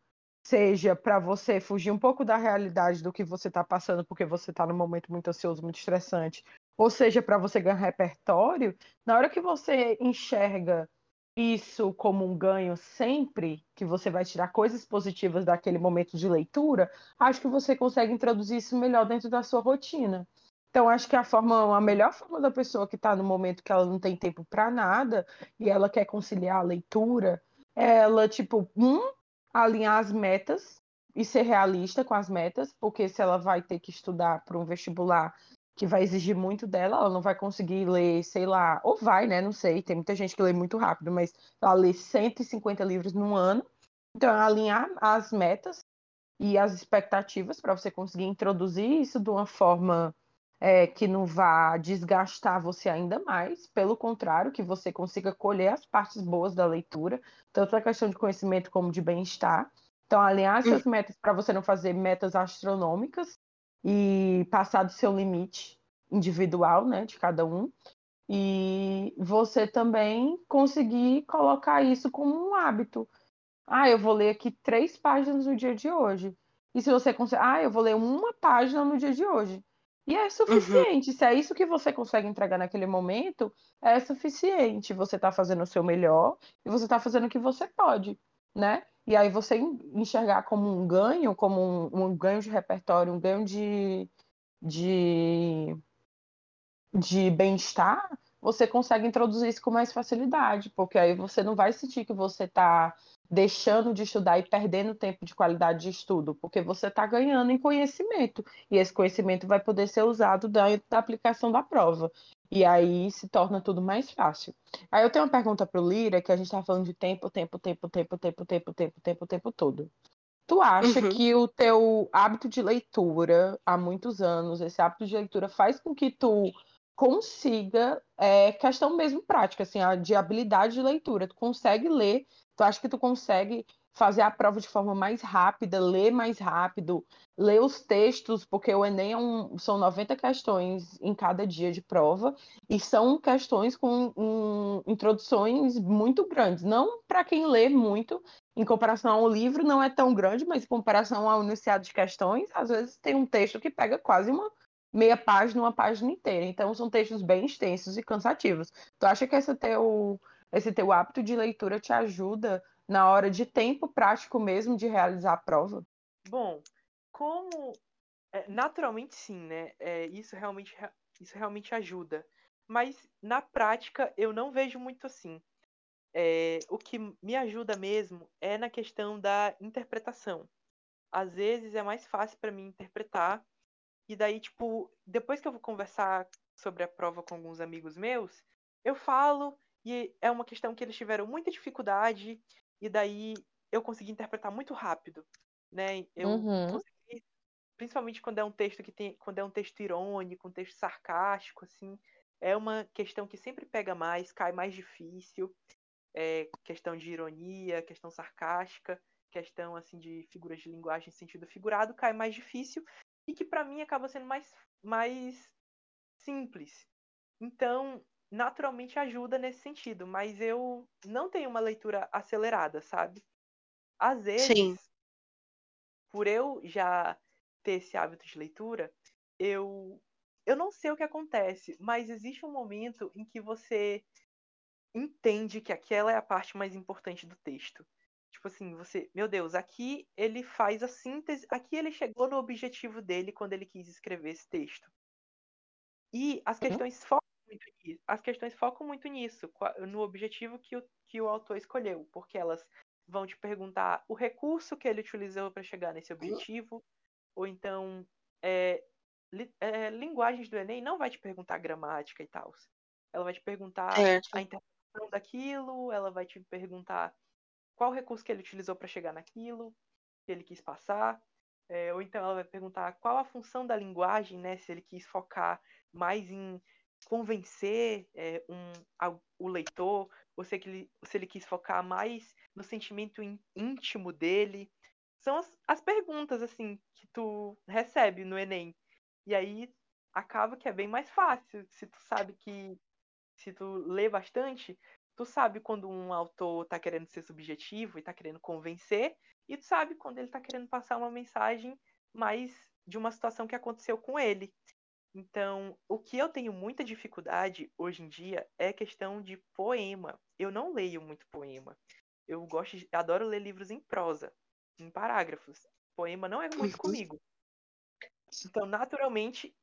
seja para você fugir um pouco da realidade do que você está passando, porque você está num momento muito ansioso, muito estressante, ou seja, para você ganhar repertório, na hora que você enxerga isso como um ganho sempre, que você vai tirar coisas positivas daquele momento de leitura, acho que você consegue introduzir isso melhor dentro da sua rotina. Então, acho que a forma, a melhor forma da pessoa que está no momento que ela não tem tempo para nada e ela quer conciliar a leitura, ela, tipo, um, alinhar as metas e ser realista com as metas, porque se ela vai ter que estudar para um vestibular que vai exigir muito dela, ela não vai conseguir ler, sei lá, ou vai, né? Não sei, tem muita gente que lê muito rápido, mas ela lê 150 livros num ano. Então, é alinhar as metas e as expectativas para você conseguir introduzir isso de uma forma é, que não vá desgastar você ainda mais, pelo contrário, que você consiga colher as partes boas da leitura, tanto a questão de conhecimento como de bem-estar. Então, alinhar essas metas para você não fazer metas astronômicas e passar do seu limite individual, né, de cada um. E você também conseguir colocar isso como um hábito. Ah, eu vou ler aqui três páginas no dia de hoje. E se você consegue, ah, eu vou ler uma página no dia de hoje. E é suficiente. Se é isso que você consegue entregar naquele momento, é suficiente. Você está fazendo o seu melhor e você está fazendo o que você pode, né? E aí você enxergar como um ganho, como um, um ganho de repertório, um ganho de, de, de bem-estar, você consegue introduzir isso com mais facilidade, porque aí você não vai sentir que você está deixando de estudar e perdendo tempo de qualidade de estudo, porque você está ganhando em conhecimento, e esse conhecimento vai poder ser usado dentro da aplicação da prova. E aí se torna tudo mais fácil. Aí eu tenho uma pergunta para o Lira, que a gente está falando de tempo, tempo, tempo, tempo, tempo, tempo, tempo, tempo, tempo todo. Tu acha Uhum. que o teu hábito de leitura há muitos anos, esse hábito de leitura faz com que tu consiga, é, questão mesmo prática, assim, a de habilidade de leitura, tu consegue ler, tu acha que tu consegue fazer a prova de forma mais rápida, ler mais rápido, ler os textos, porque o Enem é um, são 90 questões em cada dia de prova, e são questões com um, introduções muito grandes, não para quem lê muito, em comparação ao livro não é tão grande, mas em comparação ao enunciado de questões, às vezes tem um texto que pega quase uma meia página, uma página inteira. Então são textos bem extensos e cansativos. Tu acha que esse teu, esse teu hábito de leitura te ajuda na hora de tempo prático mesmo de realizar a prova? Bom, como é, naturalmente sim, né? É, isso realmente isso realmente ajuda. Mas na prática eu não vejo muito assim. É, o que me ajuda mesmo é na questão da interpretação. Às vezes é mais fácil para mim interpretar e daí, tipo, depois que eu vou conversar sobre a prova com alguns amigos meus, eu falo e é uma questão que eles tiveram muita dificuldade e daí eu consegui interpretar muito rápido, né? Eu Uhum. consegui, principalmente quando é um texto que tem, quando é um texto irônico, um texto sarcástico, assim, é uma questão que sempre pega mais, cai mais difícil, é questão de ironia, questão sarcástica, questão assim de figuras de linguagem em sentido figurado, cai mais difícil e que para mim acaba sendo mais, mais simples. Então, naturalmente ajuda nesse sentido, mas eu não tenho uma leitura acelerada, sabe? Às vezes, Sim. por eu já ter esse hábito de leitura, eu eu não sei o que acontece, mas existe um momento em que você entende que aquela é a parte mais importante do texto. Tipo assim, você, meu Deus, aqui ele faz a síntese, aqui ele chegou no objetivo dele quando ele quis escrever esse texto. E as questões focam muito nisso, as questões focam muito nisso, no objetivo que o, que o autor escolheu, porque elas vão te perguntar o recurso que ele utilizou para chegar nesse objetivo, ou então é, li- é, linguagens do Enem não vai te perguntar gramática e tal. Ela vai te perguntar Certo. a interpretação daquilo, ela vai te perguntar qual recurso que ele utilizou para chegar naquilo que ele quis passar, é, ou então ela vai perguntar qual a função da linguagem, né? Se ele quis focar mais em convencer é, um, a- o leitor, ou se ele, se ele quis focar mais no sentimento ín- íntimo dele. São as, as perguntas, assim, que tu recebe no Enem. E aí acaba que é bem mais fácil, se tu sabe que, se tu lê bastante, tu sabe quando um autor tá querendo ser subjetivo e tá querendo convencer, e tu sabe quando ele tá querendo passar uma mensagem mais de uma situação que aconteceu com ele. Então, o que eu tenho muita dificuldade hoje em dia é questão de poema. Eu não leio muito poema. Eu gosto de, adoro ler livros em prosa, em parágrafos. Poema não é muito comigo. Então, naturalmente,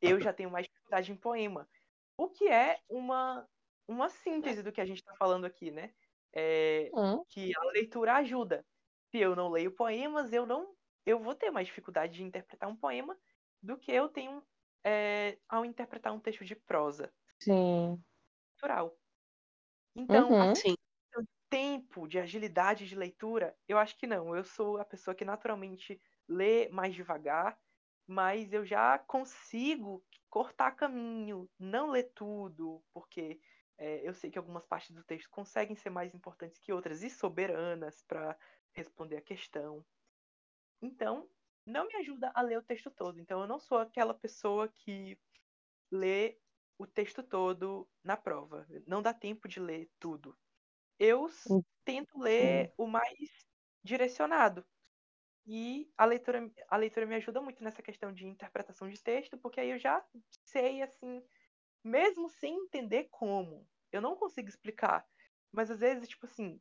eu já tenho mais dificuldade em poema. O que é uma, uma síntese do que a gente está falando aqui, né? É, Hum, que a leitura ajuda. Se eu não leio poemas, eu não, eu vou ter mais dificuldade de interpretar um poema do que eu tenho é, ao interpretar um texto de prosa sim. natural. Então, Uhum. Sim. questão de tempo, de agilidade de leitura, eu acho que não. Eu sou a pessoa que naturalmente lê mais devagar, mas eu já consigo cortar caminho, não ler tudo, porque é, eu sei que algumas partes do texto conseguem ser mais importantes que outras e soberanas para responder a questão. Então, não me ajuda a ler o texto todo. Então, eu não sou aquela pessoa que lê o texto todo na prova. Não dá tempo de ler tudo. Eu tento ler o mais direcionado. E a leitura, a leitura me ajuda muito nessa questão de interpretação de texto, porque aí eu já sei, assim, mesmo sem entender como, eu não consigo explicar. Mas às vezes, tipo assim,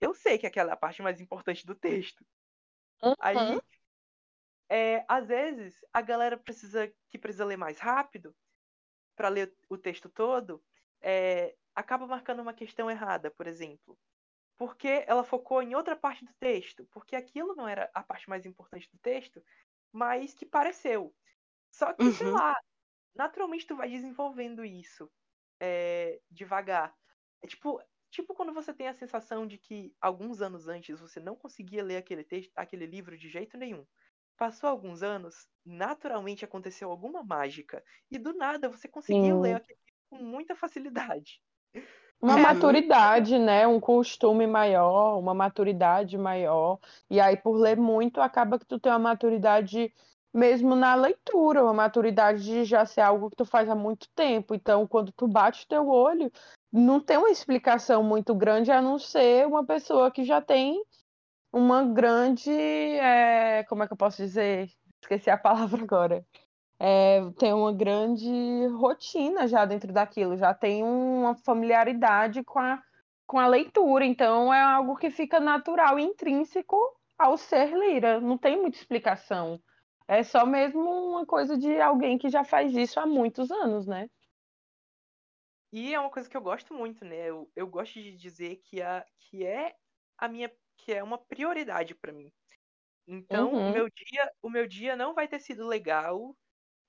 eu sei que aquela é a parte mais importante do texto. Aí, Uhum. É, às vezes, a galera precisa que precisa ler mais rápido para ler o texto todo, é, acaba marcando uma questão errada, por exemplo. Porque ela focou em outra parte do texto, porque aquilo não era a parte mais importante do texto, mas que pareceu. Só que, sei Uhum. lá, naturalmente tu vai desenvolvendo isso é, devagar. É tipo, tipo quando você tem a sensação de que alguns anos antes você não conseguia ler aquele texto, aquele livro de jeito nenhum. Passou alguns anos, naturalmente aconteceu alguma mágica e do nada você conseguiu Sim. ler aquele livro com muita facilidade. Uma Uhum. maturidade, né? Um costume maior, uma maturidade maior. E aí, por ler muito, acaba que tu tem uma maturidade mesmo na leitura, uma maturidade de já ser algo que tu faz há muito tempo. Então, quando tu bate o teu olho, não tem uma explicação muito grande, a não ser uma pessoa que já tem uma grande. é, Como é que eu posso dizer? Esqueci a palavra agora. É, tem uma grande rotina já dentro daquilo, já tem uma familiaridade com a, com a leitura, então é algo que fica natural e intrínseco ao ser lira, não tem muita explicação. É só mesmo uma coisa de alguém que já faz isso há muitos anos, né? E é uma coisa que eu gosto muito, né? Eu, eu gosto de dizer que, a, que é a minha que é uma prioridade para mim. Então, Uhum. o meu dia, o meu dia não vai ter sido legal,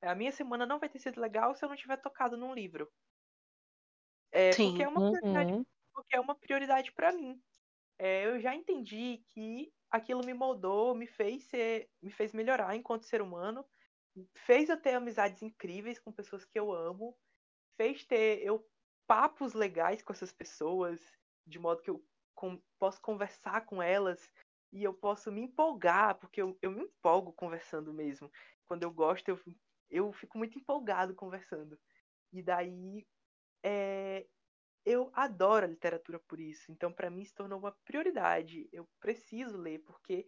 a minha semana não vai ter sido legal se eu não tiver tocado num livro. É, porque Sim. é uma prioridade, Uhum. porque é uma prioridade para mim. É, eu já entendi que aquilo me moldou, me fez ser, me fez melhorar enquanto ser humano, fez eu ter amizades incríveis com pessoas que eu amo, fez ter eu papos legais com essas pessoas, de modo que eu com- posso conversar com elas e eu posso me empolgar, porque eu, eu me empolgo conversando mesmo. Quando eu gosto, eu, eu fico muito empolgado conversando. E daí é, eu adoro a literatura por isso. Então, para mim, se tornou uma prioridade. Eu preciso ler, porque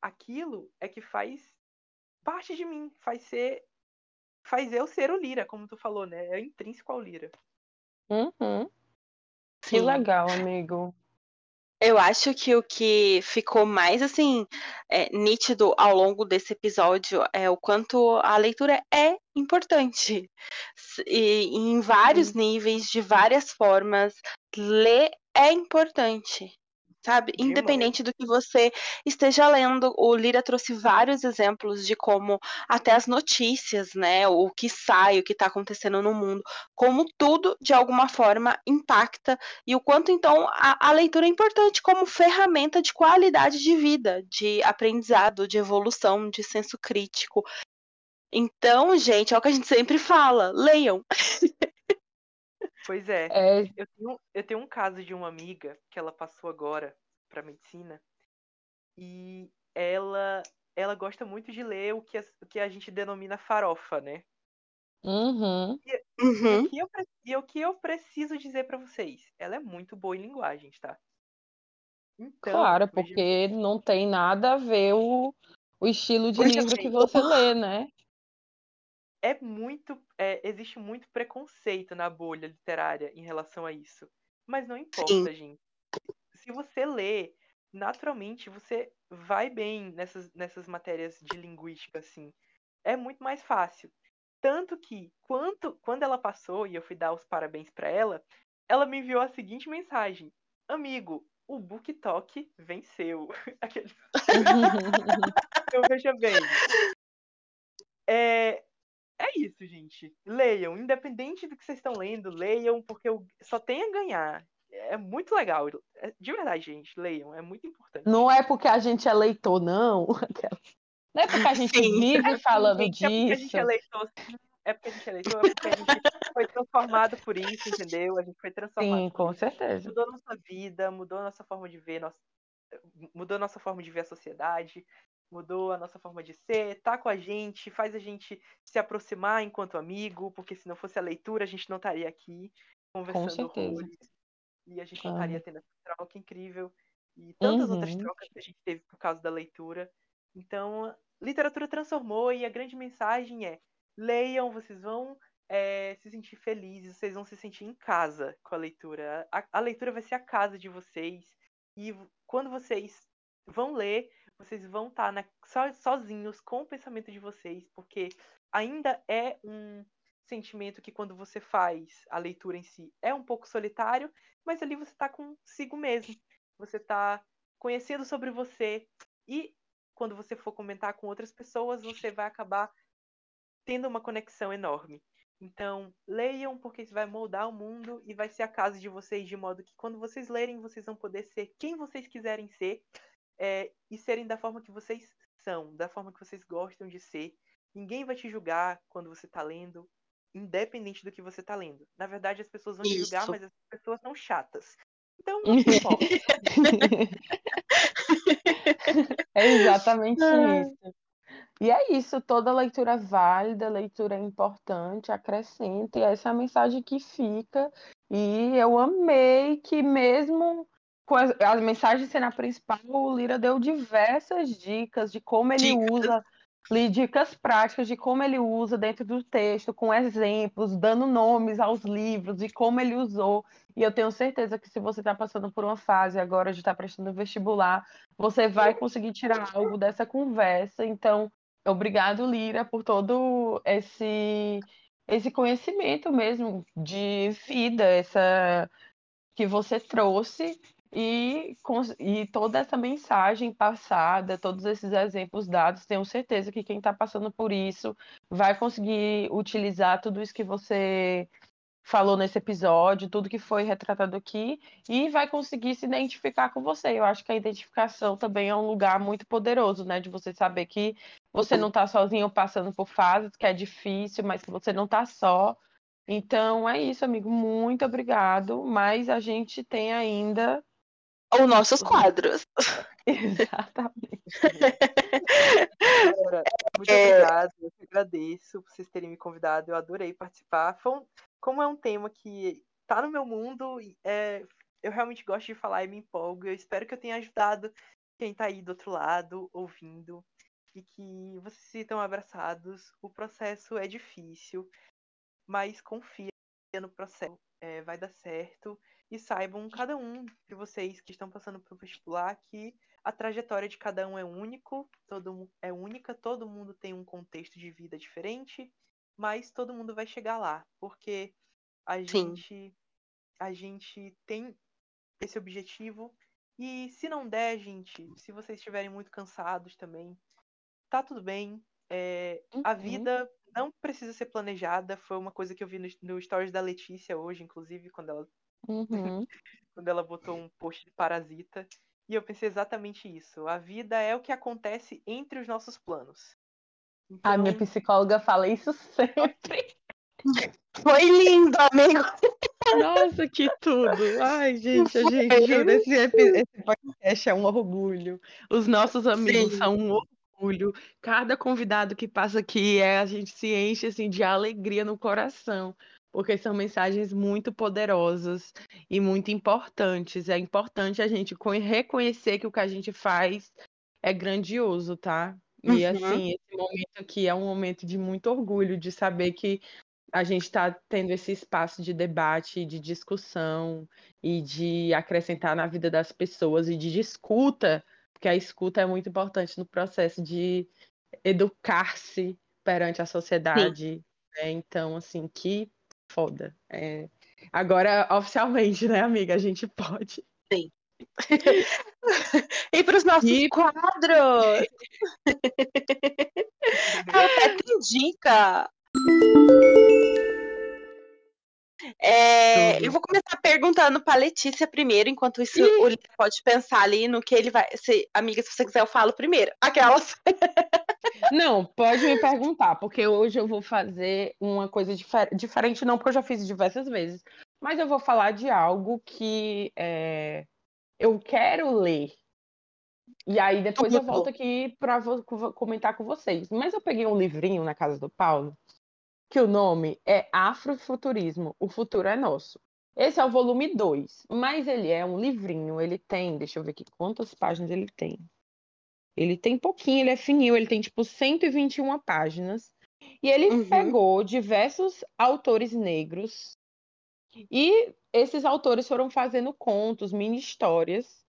aquilo é que faz parte de mim, faz ser. Faz eu ser o Lira, como tu falou, né? É intrínseco ao Lira. Uhum. Que legal, amigo. Eu acho que o que ficou mais assim é, nítido ao longo desse episódio é o quanto a leitura é importante. E em vários níveis, de várias formas, ler é importante. Sabe? Demais. Independente do que você esteja lendo, o Lira trouxe vários exemplos de como até as notícias, né? O que sai, o que está acontecendo no mundo, como tudo de alguma forma impacta e o quanto então a, a leitura é importante como ferramenta de qualidade de vida, de aprendizado, de evolução, de senso crítico. Então, gente, é o que a gente sempre fala: leiam. Pois é. É, Eu tenho, eu tenho um caso de uma amiga que ela passou agora para medicina e ela ela gosta muito de ler o que, as- o que a gente denomina farofa, né? uhum. E Uhum. o que eu, e o que eu preciso dizer para vocês? Ela é muito boa em linguagens, tá? Então, Claro, porque não tem nada a ver o, o estilo de livro que bem. você lê, né? É muito, é, existe muito preconceito na bolha literária em relação a isso. Mas não importa, gente. Se você lê, naturalmente você vai bem nessas, nessas matérias de linguística, assim. É muito mais fácil. Tanto que, quanto, quando ela passou e eu fui dar os parabéns para ela, ela me enviou a seguinte mensagem: Amigo, o Book Talk venceu. Aquele- Então, veja bem. É, é isso, gente. Leiam, independente do que vocês estão lendo, leiam, porque eu só tem a ganhar. É muito legal. É- De verdade, gente, leiam, é muito importante. Não é porque a gente é leitor, não. Não é porque a gente Sim. vive falando Gente, é porque a gente disso. é leitor. É porque a gente é leitor, é porque a gente foi transformado por isso, entendeu? A gente foi transformado Sim, com certeza. Mudou nossa vida, mudou a nossa forma de ver, nossa... mudou a nossa forma de ver a sociedade, mudou a nossa forma de ser, tá com a gente, faz a gente se aproximar enquanto amigo, porque se não fosse a leitura, a gente não estaria aqui conversando certeza. horrores. E a gente não estaria tendo essa troca incrível. E tantas outras Uhum. trocas que a gente teve por causa da leitura. Então, literatura transformou e a grande mensagem é: leiam, vocês vão é, se sentir felizes, vocês vão se sentir em casa com a leitura. A, a leitura vai ser a casa de vocês. E quando vocês vão ler, vocês vão estar so, sozinhos com o pensamento de vocês, porque ainda é um sentimento que quando você faz a leitura em si é um pouco solitário, mas ali você está consigo mesmo. Você está conhecendo sobre você e quando você for comentar com outras pessoas, você vai acabar tendo uma conexão enorme. Então, leiam, porque isso vai moldar o mundo e vai ser a casa de vocês, de modo que quando vocês lerem, vocês vão poder ser quem vocês quiserem ser é, e serem da forma que vocês são, da forma que vocês gostam de ser. Ninguém vai te julgar quando você está lendo, independente do que você está lendo. Na verdade, as pessoas vão te julgar, Isso. mas as pessoas são chatas. Então, não importa. É exatamente Ah. isso. E é isso, toda leitura é válida, leitura é importante, acrescenta, e essa é a mensagem que fica. E eu amei que mesmo com a, a mensagem sendo a principal, o Lira deu diversas dicas de como ele Dicas. usa, dicas práticas de como ele usa dentro do texto, com exemplos, dando nomes aos livros e como ele usou. E eu tenho certeza que se você está passando por uma fase agora de estar prestando vestibular, você vai conseguir tirar algo dessa conversa. Então, obrigado, Lira, por todo esse esse conhecimento mesmo de vida, essa que você trouxe e, e toda essa mensagem passada, todos esses exemplos dados, tenho certeza que quem está passando por isso vai conseguir utilizar tudo isso que você falou nesse episódio, tudo que foi retratado aqui, e vai conseguir se identificar com você. Eu acho que a identificação também é um lugar muito poderoso, né? De você saber que você não está sozinho passando por fases, que é difícil, mas que você não está só. Então é isso, amigo. Muito obrigado. Mas a gente tem ainda Ou nossos quadros. Exatamente. Muito É. obrigado, eu que agradeço por vocês terem me convidado, eu adorei participar. Foi um- como é um tema que tá no meu mundo, é, eu realmente gosto de falar e me empolgo. Eu espero que eu tenha ajudado quem tá aí do outro lado, ouvindo, e que vocês se sintam abraçados. O processo é difícil, mas confia no processo, é, vai dar certo. E saibam, cada um de vocês que estão passando pelo vestibular, que a trajetória de cada um é único, todo é única, todo mundo tem um contexto de vida diferente, mas todo mundo vai chegar lá, porque a Sim. gente a gente tem esse objetivo e se não der, gente, se vocês estiverem muito cansados também, tá tudo bem. É, a Uhum. vida não precisa ser planejada, foi uma coisa que eu vi no, no stories da Letícia hoje, inclusive, quando ela Uhum. quando ela botou um post de parasita. E eu pensei exatamente isso. A vida é o que acontece entre os nossos planos. A minha Então, psicóloga fala isso sempre. Foi lindo, amigo. Nossa, que tudo! Ai, gente, a gente jura, esse, esse podcast é um orgulho. Os nossos amigos Sim. são um orgulho. Cada convidado que passa aqui é a gente se enche assim de alegria no coração, porque são mensagens muito poderosas e muito importantes. É importante a gente co- reconhecer que o que a gente faz é grandioso, tá? E Uhum. assim, esse momento aqui é um momento de muito orgulho de saber que a gente está tendo esse espaço de debate, de discussão e de acrescentar na vida das pessoas e de escuta, porque a escuta é muito importante no processo de educar-se perante a sociedade. né? Então, assim, que foda. É, Agora, oficialmente, né, amiga? A gente pode. E para os nossos E- quadros. É o Teto Indica. É, eu vou começar perguntando para Letícia primeiro, enquanto isso Ih. o Lito pode pensar ali no que ele vai. Se, amiga, se você quiser, eu falo primeiro. Aquelas. Não, pode me perguntar, porque hoje eu vou fazer uma coisa difer- diferente, não porque eu já fiz diversas vezes, mas eu vou falar de algo que é, eu quero ler. E aí depois eu volto aqui para comentar com vocês. Mas eu peguei um livrinho na casa do Paulo, que o nome é Afrofuturismo, o futuro é nosso. Esse é o volume 2, mas ele é um livrinho, ele tem, deixa eu ver aqui quantas páginas ele tem. Ele tem pouquinho, ele é fininho, ele tem tipo 121 páginas. E ele Uhum. pegou diversos autores negros e esses autores foram fazendo contos, mini histórias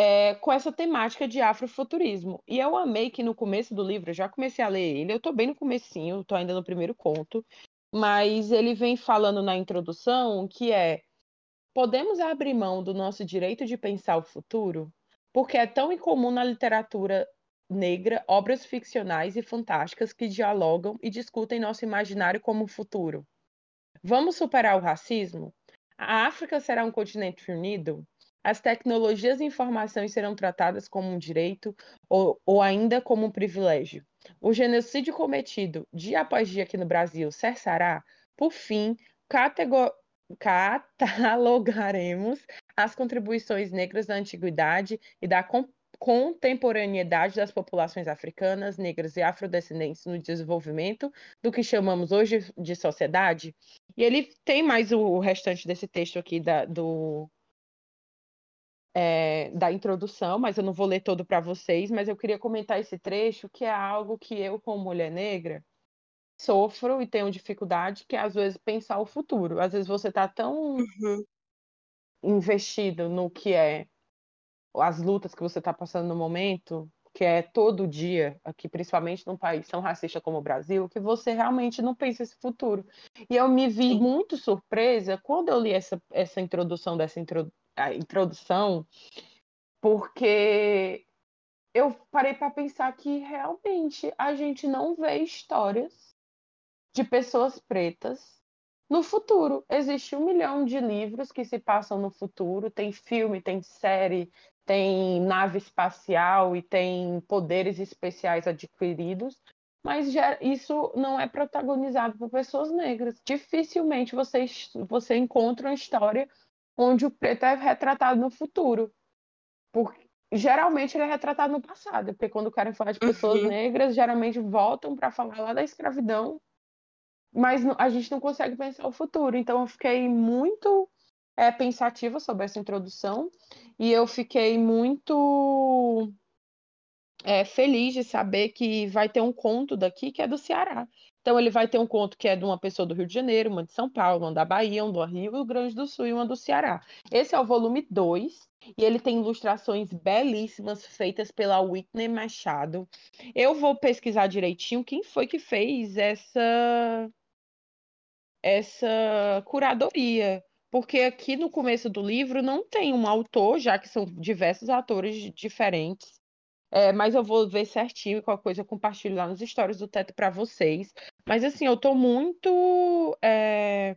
é, com essa temática de afrofuturismo. E eu amei que no começo do livro, eu já comecei a ler ele, eu tô bem no comecinho, tô ainda no primeiro conto, mas ele vem falando na introdução que é podemos abrir mão do nosso direito de pensar o futuro? Porque é tão incomum na literatura negra obras ficcionais e fantásticas que dialogam e discutem nosso imaginário como futuro. Vamos superar o racismo? A África será um continente unido? As tecnologias e informações serão tratadas como um direito ou, ou ainda como um privilégio? O genocídio cometido dia após dia aqui no Brasil cessará? Por fim, catalogaremos as contribuições negras da antiguidade e da contemporaneidade das populações africanas, negras e afrodescendentes no desenvolvimento do que chamamos hoje de sociedade. E ele tem mais o restante desse texto aqui da, do, é, da introdução, mas eu não vou ler todo para vocês, mas eu queria comentar esse trecho, que é algo que eu, como mulher negra, sofro e tenho dificuldade, que é às vezes pensar o futuro. Às vezes você está tão Uhum. investido no que é as lutas que você está passando no momento, que é todo dia, aqui principalmente num país tão racista como o Brasil, que você realmente não pensa esse futuro. E eu me vi muito surpresa quando eu li essa, essa introdução dessa intro, a introdução, porque eu parei para pensar que realmente a gente não vê histórias de pessoas pretas no futuro. Existe um milhão de livros que se passam no futuro, tem filme, tem série, tem nave espacial e tem poderes especiais adquiridos, mas isso não é protagonizado por pessoas negras. Dificilmente você, você encontra uma história onde o preto é retratado no futuro. porque geralmente ele é retratado no passado, porque quando querem falar de pessoas Uhum. negras, geralmente voltam para falar lá da escravidão, mas a gente não consegue pensar o futuro. Então eu fiquei muito é, pensativa sobre essa introdução e eu fiquei muito é, feliz de saber que vai ter um conto daqui que é do Ceará. Então ele vai ter um conto que é de uma pessoa do Rio de Janeiro, uma de São Paulo, uma da Bahia, uma do Rio Grande do Sul e uma do Ceará. Esse é o volume 2 e ele tem ilustrações belíssimas feitas pela Whitney Machado. Eu vou pesquisar direitinho quem foi que fez essa essa curadoria, porque aqui no começo do livro não tem um autor, já que são diversos autores diferentes. É, mas eu vou ver certinho qualquer coisa eu compartilho lá nos stories do Teto para vocês. Mas assim, eu tô muito é,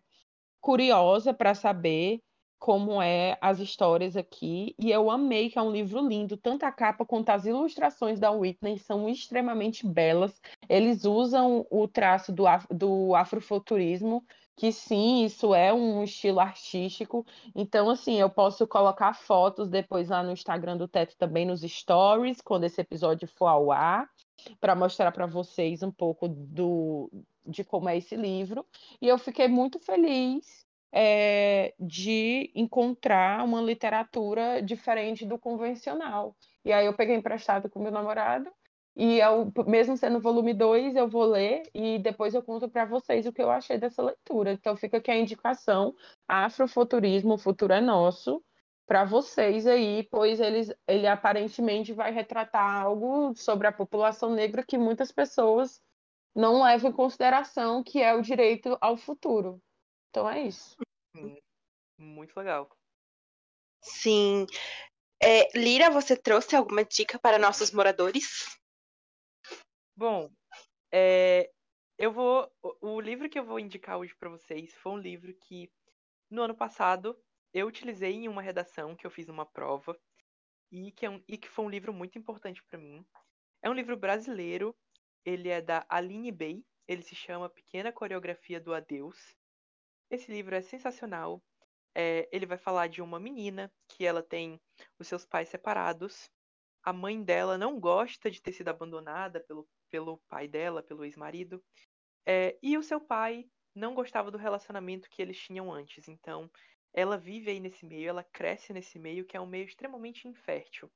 curiosa para saber como é as histórias aqui e eu amei que é um livro lindo, tanto a capa quanto as ilustrações da Whitney são extremamente belas. Eles usam o traço do, af do afrofuturismo, que sim, isso é um estilo artístico. Então, assim, eu posso colocar fotos depois lá no Instagram do Teto também nos stories, quando esse episódio for ao ar, para mostrar para vocês um pouco do de como é esse livro. E eu fiquei muito feliz é, de encontrar uma literatura diferente do convencional. E aí eu peguei emprestado com meu namorado, e eu, mesmo sendo volume 2, eu vou ler e depois eu conto para vocês o que eu achei dessa leitura. Então fica aqui a indicação: Afrofuturismo, o futuro é nosso, para vocês aí, pois eles, ele aparentemente vai retratar algo sobre a população negra que muitas pessoas não levam em consideração, que é o direito ao futuro. Então é isso. Sim, muito legal. Sim. É, Lira, você trouxe alguma dica para nossos moradores? Bom, é, eu vou. O, livro que eu vou indicar hoje para vocês foi um livro que no ano passado eu utilizei em uma redação que eu fiz uma prova e que, é um, e que foi um livro muito importante para mim. É um livro brasileiro, ele é da Aline Bey, ele se chama Pequena Coreografia do Adeus. Esse livro é sensacional. É, ele vai falar de uma menina que ela tem os seus pais separados. A mãe dela não gosta de ter sido abandonada pelo, pelo pai dela, pelo ex-marido. É, e o seu pai não gostava do relacionamento que eles tinham antes. Então, ela vive aí nesse meio, ela cresce nesse meio que é um meio extremamente infértil.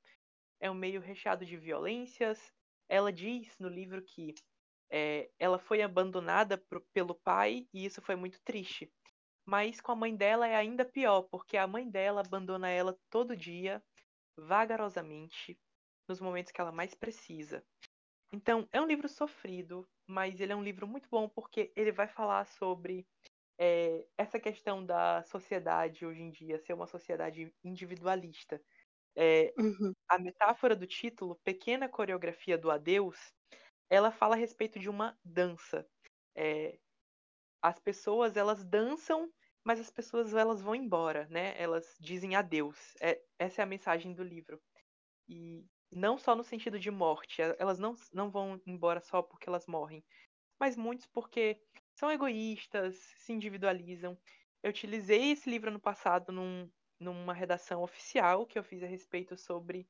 É um meio recheado de violências. Ela diz no livro que é, ela foi abandonada pro, pelo pai e isso foi muito triste. Mas com a mãe dela é ainda pior, porque a mãe dela abandona ela todo dia, vagarosamente, nos momentos que ela mais precisa. Então, é um livro sofrido, mas ele é um livro muito bom porque ele vai falar sobre é, essa questão da sociedade hoje em dia ser uma sociedade individualista. É, Uhum. a metáfora do título, Pequena Coreografia do Adeus, ela fala a respeito de uma dança. É, as pessoas, elas dançam, mas as pessoas, elas vão embora, né? Elas dizem adeus. É, essa é a mensagem do livro. E não só no sentido de morte, elas não, não vão embora só porque elas morrem, mas muitos porque são egoístas, se individualizam. Eu utilizei esse livro no passado num, numa redação oficial que eu fiz a respeito sobre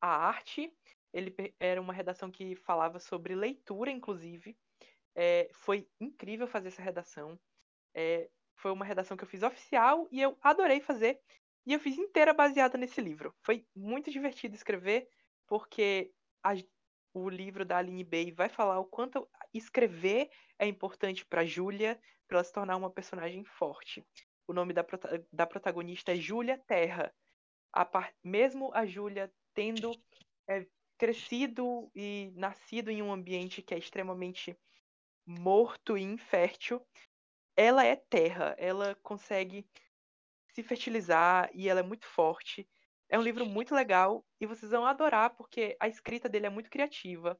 a arte. Ele era uma redação que falava sobre leitura, inclusive. É, foi incrível fazer essa redação. É, foi uma redação que eu fiz oficial e eu adorei fazer. E eu fiz inteira baseada nesse livro. Foi muito divertido escrever, porque a, o livro da Aline Bey vai falar o quanto escrever é importante para Júlia, para ela se tornar uma personagem forte. O nome da, da protagonista é Júlia Terra. A mesmo a Júlia tendo é, crescido e nascido em um ambiente que é extremamente morto e infértil, ela é terra, ela consegue se fertilizar e ela é muito forte. É um livro muito legal e vocês vão adorar porque a escrita dele é muito criativa.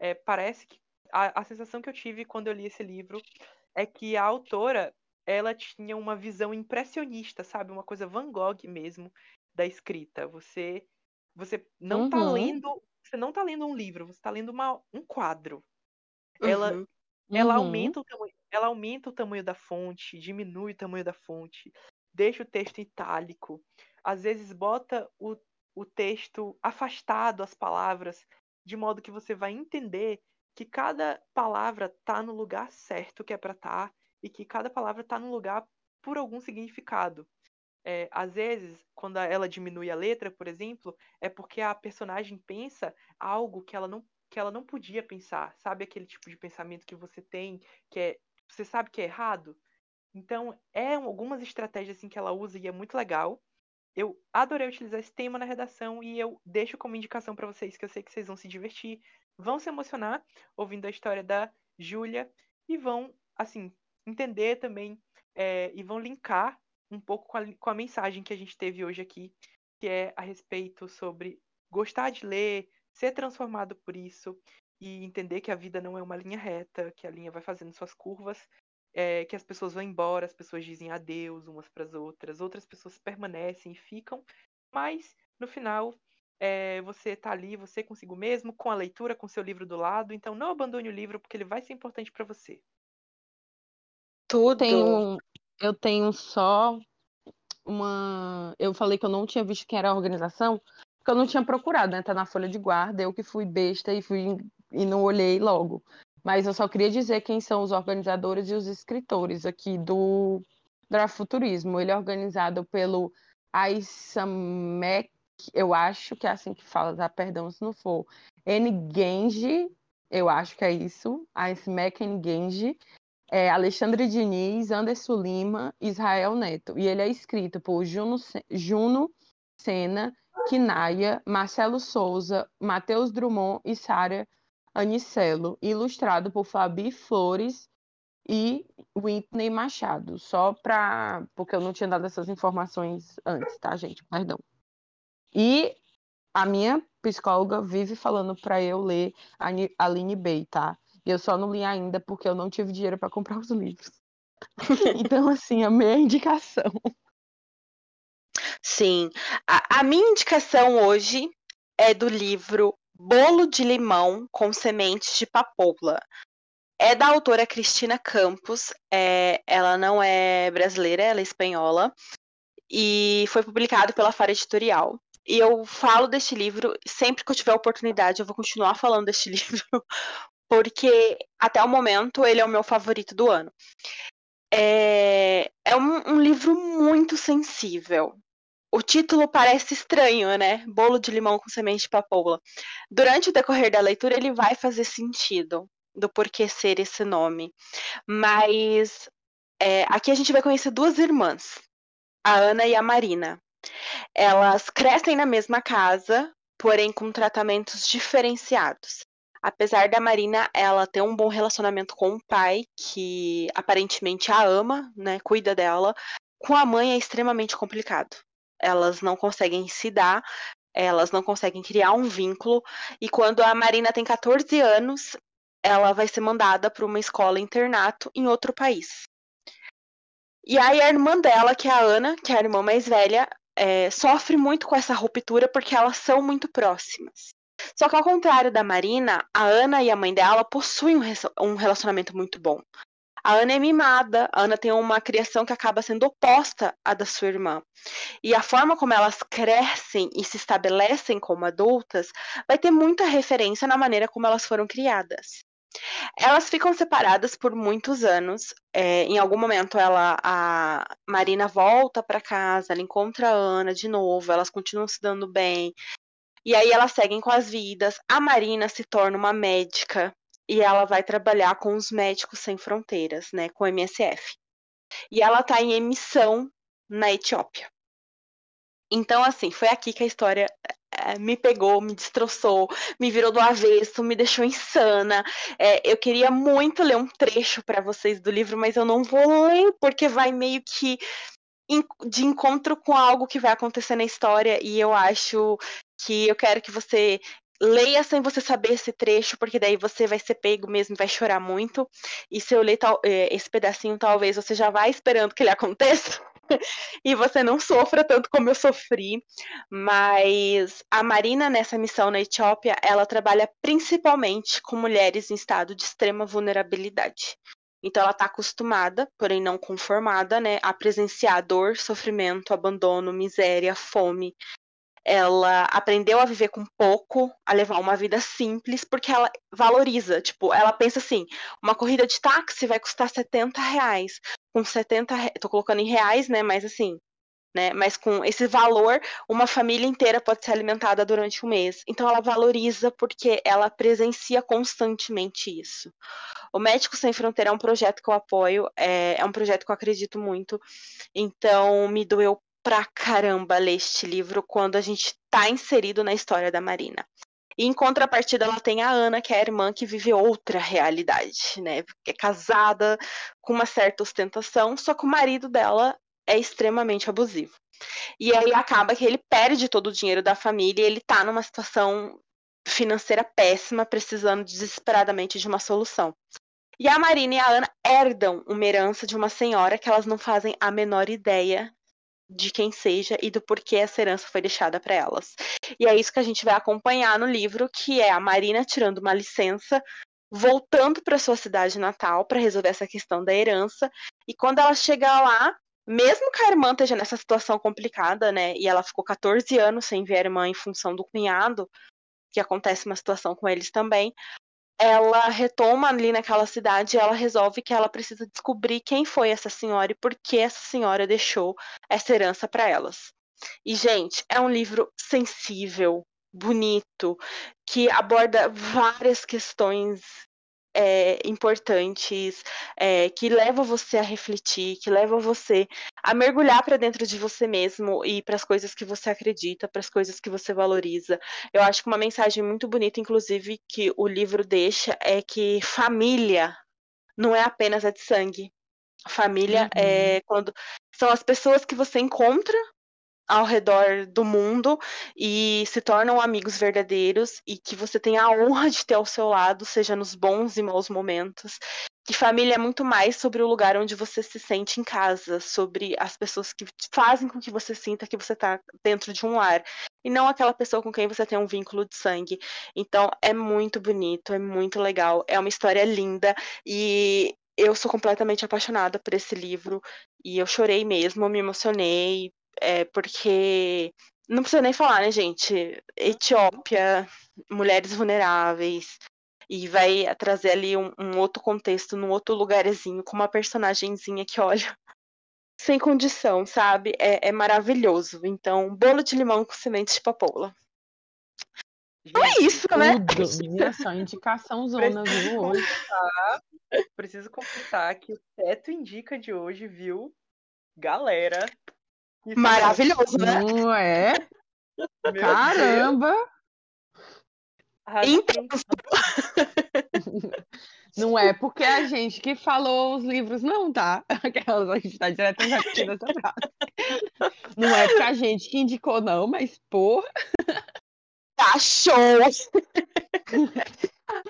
É, parece que a, a sensação que eu tive quando eu li esse livro é que a autora ela tinha uma visão impressionista, sabe, uma coisa Van Gogh mesmo da escrita. Você você não está Uhum. lendo, você não tá lendo um livro, você está lendo uma, um quadro. Ela Uhum. ela Uhum. aumenta o tamanho, ela aumenta o tamanho da fonte, diminui o tamanho da fonte, deixa o texto itálico, às vezes bota o, o texto afastado, as palavras, de modo que você vai entender que cada palavra tá no lugar certo que é para estar tá, e que cada palavra tá no lugar por algum significado. É, às vezes, quando ela diminui a letra, por exemplo, é porque a personagem pensa algo que ela não que ela não podia pensar, sabe aquele tipo de pensamento que você tem que é você sabe que é errado. Então, é algumas estratégias assim que ela usa e é muito legal. Eu adorei utilizar esse tema na redação e eu deixo como indicação para vocês que eu sei que vocês vão se divertir, vão se emocionar ouvindo a história da Júlia e vão assim entender também é, e vão linkar um pouco com a, com a mensagem que a gente teve hoje aqui, que é a respeito sobre gostar de ler, ser transformado por isso e entender que a vida não é uma linha reta, que a linha vai fazendo suas curvas, é, que as pessoas vão embora, as pessoas dizem adeus umas para as outras, outras pessoas permanecem e ficam, mas no final é, você está ali, você consigo mesmo, com a leitura, com seu livro do lado, então não abandone o livro porque ele vai ser importante para você. Tudo. Tenho, eu tenho só uma. Eu falei que eu não tinha visto quem era a organização, porque eu não tinha procurado, né? Tá na folha de guarda, eu que fui besta e fui e não olhei logo. Mas eu só queria dizer quem são os organizadores e os escritores aqui do Drafuturismo. Ele é organizado pelo Aisamek, eu acho que é assim que fala, tá? Perdão se não for. N. Genji, eu acho que é isso. Aisamek N. Genji é Alexandre Diniz, Anderson Lima, Israel Neto. E ele é escrito por Juno, Juno Sena, Kinaya, Marcelo Souza, Matheus Drummond e Sara Anicelo. Ilustrado por Fabi Flores e Whitney Machado. Só para. Porque eu não tinha dado essas informações antes, tá, gente? Perdão. E a minha psicóloga vive falando para eu ler a Aline Bay, tá? E eu só não li ainda porque eu não tive dinheiro para comprar os livros. então, assim, a minha indicação. Sim. A, a minha indicação hoje é do livro Bolo de Limão com Sementes de Papoula. É da autora Cristina Campos. É, ela não é brasileira, ela é espanhola. E foi publicado pela Fara Editorial. E eu falo deste livro, sempre que eu tiver oportunidade, eu vou continuar falando deste livro, porque até o momento ele é o meu favorito do ano. É, é um, um livro muito sensível. O título parece estranho, né? Bolo de limão com semente de papoula. Durante o decorrer da leitura, ele vai fazer sentido do porquê ser esse nome. Mas é, aqui a gente vai conhecer duas irmãs, a Ana e a Marina. Elas crescem na mesma casa, porém com tratamentos diferenciados. Apesar da Marina ela ter um bom relacionamento com o pai, que aparentemente a ama, né, cuida dela, com a mãe é extremamente complicado. Elas não conseguem se dar, elas não conseguem criar um vínculo, e quando a Marina tem 14 anos, ela vai ser mandada para uma escola internato em outro país. E aí a irmã dela, que é a Ana, que é a irmã mais velha, é, sofre muito com essa ruptura porque elas são muito próximas. Só que ao contrário da Marina, a Ana e a mãe dela possuem um relacionamento muito bom. A Ana é mimada, a Ana tem uma criação que acaba sendo oposta à da sua irmã. E a forma como elas crescem e se estabelecem como adultas vai ter muita referência na maneira como elas foram criadas. Elas ficam separadas por muitos anos. É, em algum momento, ela, a Marina volta para casa, ela encontra a Ana de novo, elas continuam se dando bem. E aí elas seguem com as vidas. A Marina se torna uma médica e ela vai trabalhar com os Médicos Sem Fronteiras, né, com o MSF. E ela está em emissão na Etiópia. Então, assim, foi aqui que a história é, me pegou, me destroçou, me virou do avesso, me deixou insana. É, eu queria muito ler um trecho para vocês do livro, mas eu não vou ler porque vai meio que de encontro com algo que vai acontecer na história e eu acho que eu quero que você leia sem você saber esse trecho, porque daí você vai ser pego mesmo vai chorar muito. E se eu ler tal, é, esse pedacinho, talvez você já vá esperando que ele aconteça. e você não sofra tanto como eu sofri. Mas a Marina, nessa missão na Etiópia, ela trabalha principalmente com mulheres em estado de extrema vulnerabilidade. Então ela está acostumada, porém não conformada, né, a presenciar dor, sofrimento, abandono, miséria, fome, ela aprendeu a viver com pouco, a levar uma vida simples, porque ela valoriza. Tipo, ela pensa assim: uma corrida de táxi vai custar 70 reais. Com 70 reais, tô colocando em reais, né? Mas assim, né? Mas com esse valor, uma família inteira pode ser alimentada durante um mês. Então ela valoriza porque ela presencia constantemente isso. O Médico Sem Fronteira é um projeto que eu apoio, é, é um projeto que eu acredito muito. Então me doeu pra caramba ler este livro quando a gente tá inserido na história da Marina. E em contrapartida, ela tem a Ana, que é a irmã que vive outra realidade, né? É casada com uma certa ostentação, só que o marido dela é extremamente abusivo. E aí acaba que ele perde todo o dinheiro da família e ele tá numa situação financeira péssima, precisando desesperadamente de uma solução. E a Marina e a Ana herdam uma herança de uma senhora que elas não fazem a menor ideia de quem seja e do porquê essa herança foi deixada para elas. E é isso que a gente vai acompanhar no livro, que é a Marina tirando uma licença, voltando para sua cidade natal para resolver essa questão da herança. E quando ela chegar lá, mesmo que a irmã esteja nessa situação complicada, né, e ela ficou 14 anos sem ver a irmã em função do cunhado, que acontece uma situação com eles também, ela retoma ali naquela cidade e ela resolve que ela precisa descobrir quem foi essa senhora e por que essa senhora deixou essa herança para elas. E, gente, é um livro sensível, bonito, que aborda várias questões é, importantes, é, que levam você a refletir, que levam você a mergulhar para dentro de você mesmo e para as coisas que você acredita, para as coisas que você valoriza. Eu acho que uma mensagem muito bonita, inclusive, que o livro deixa é que família não é apenas a de sangue. Família uhum. é quando são as pessoas que você encontra ao redor do mundo e se tornam amigos verdadeiros e que você tem a honra de ter ao seu lado, seja nos bons e maus momentos. Que família é muito mais sobre o lugar onde você se sente em casa, sobre as pessoas que fazem com que você sinta que você está dentro de um lar, e não aquela pessoa com quem você tem um vínculo de sangue. Então é muito bonito, é muito legal, é uma história linda e eu sou completamente apaixonada por esse livro e eu chorei mesmo, me emocionei, é, porque não precisa nem falar, né, gente? Etiópia, mulheres vulneráveis. E vai trazer ali um, um outro contexto, num outro lugarzinho, com uma personagemzinha que, olha, sem condição, sabe? É, é, maravilhoso. Então, bolo de limão com sementes de papoula. Então é isso, né? Minha só indicação zona, viu? Hoje. Preciso completar que o teto indica de hoje, viu? Galera, isso Maravilhoso, é né? Não é? Meu Caramba! Não é porque a gente que falou os livros, não, tá? Aquelas, a gente tá direto repetindo essa frase. Não é porque a gente que indicou, não, mas porra. Tá show!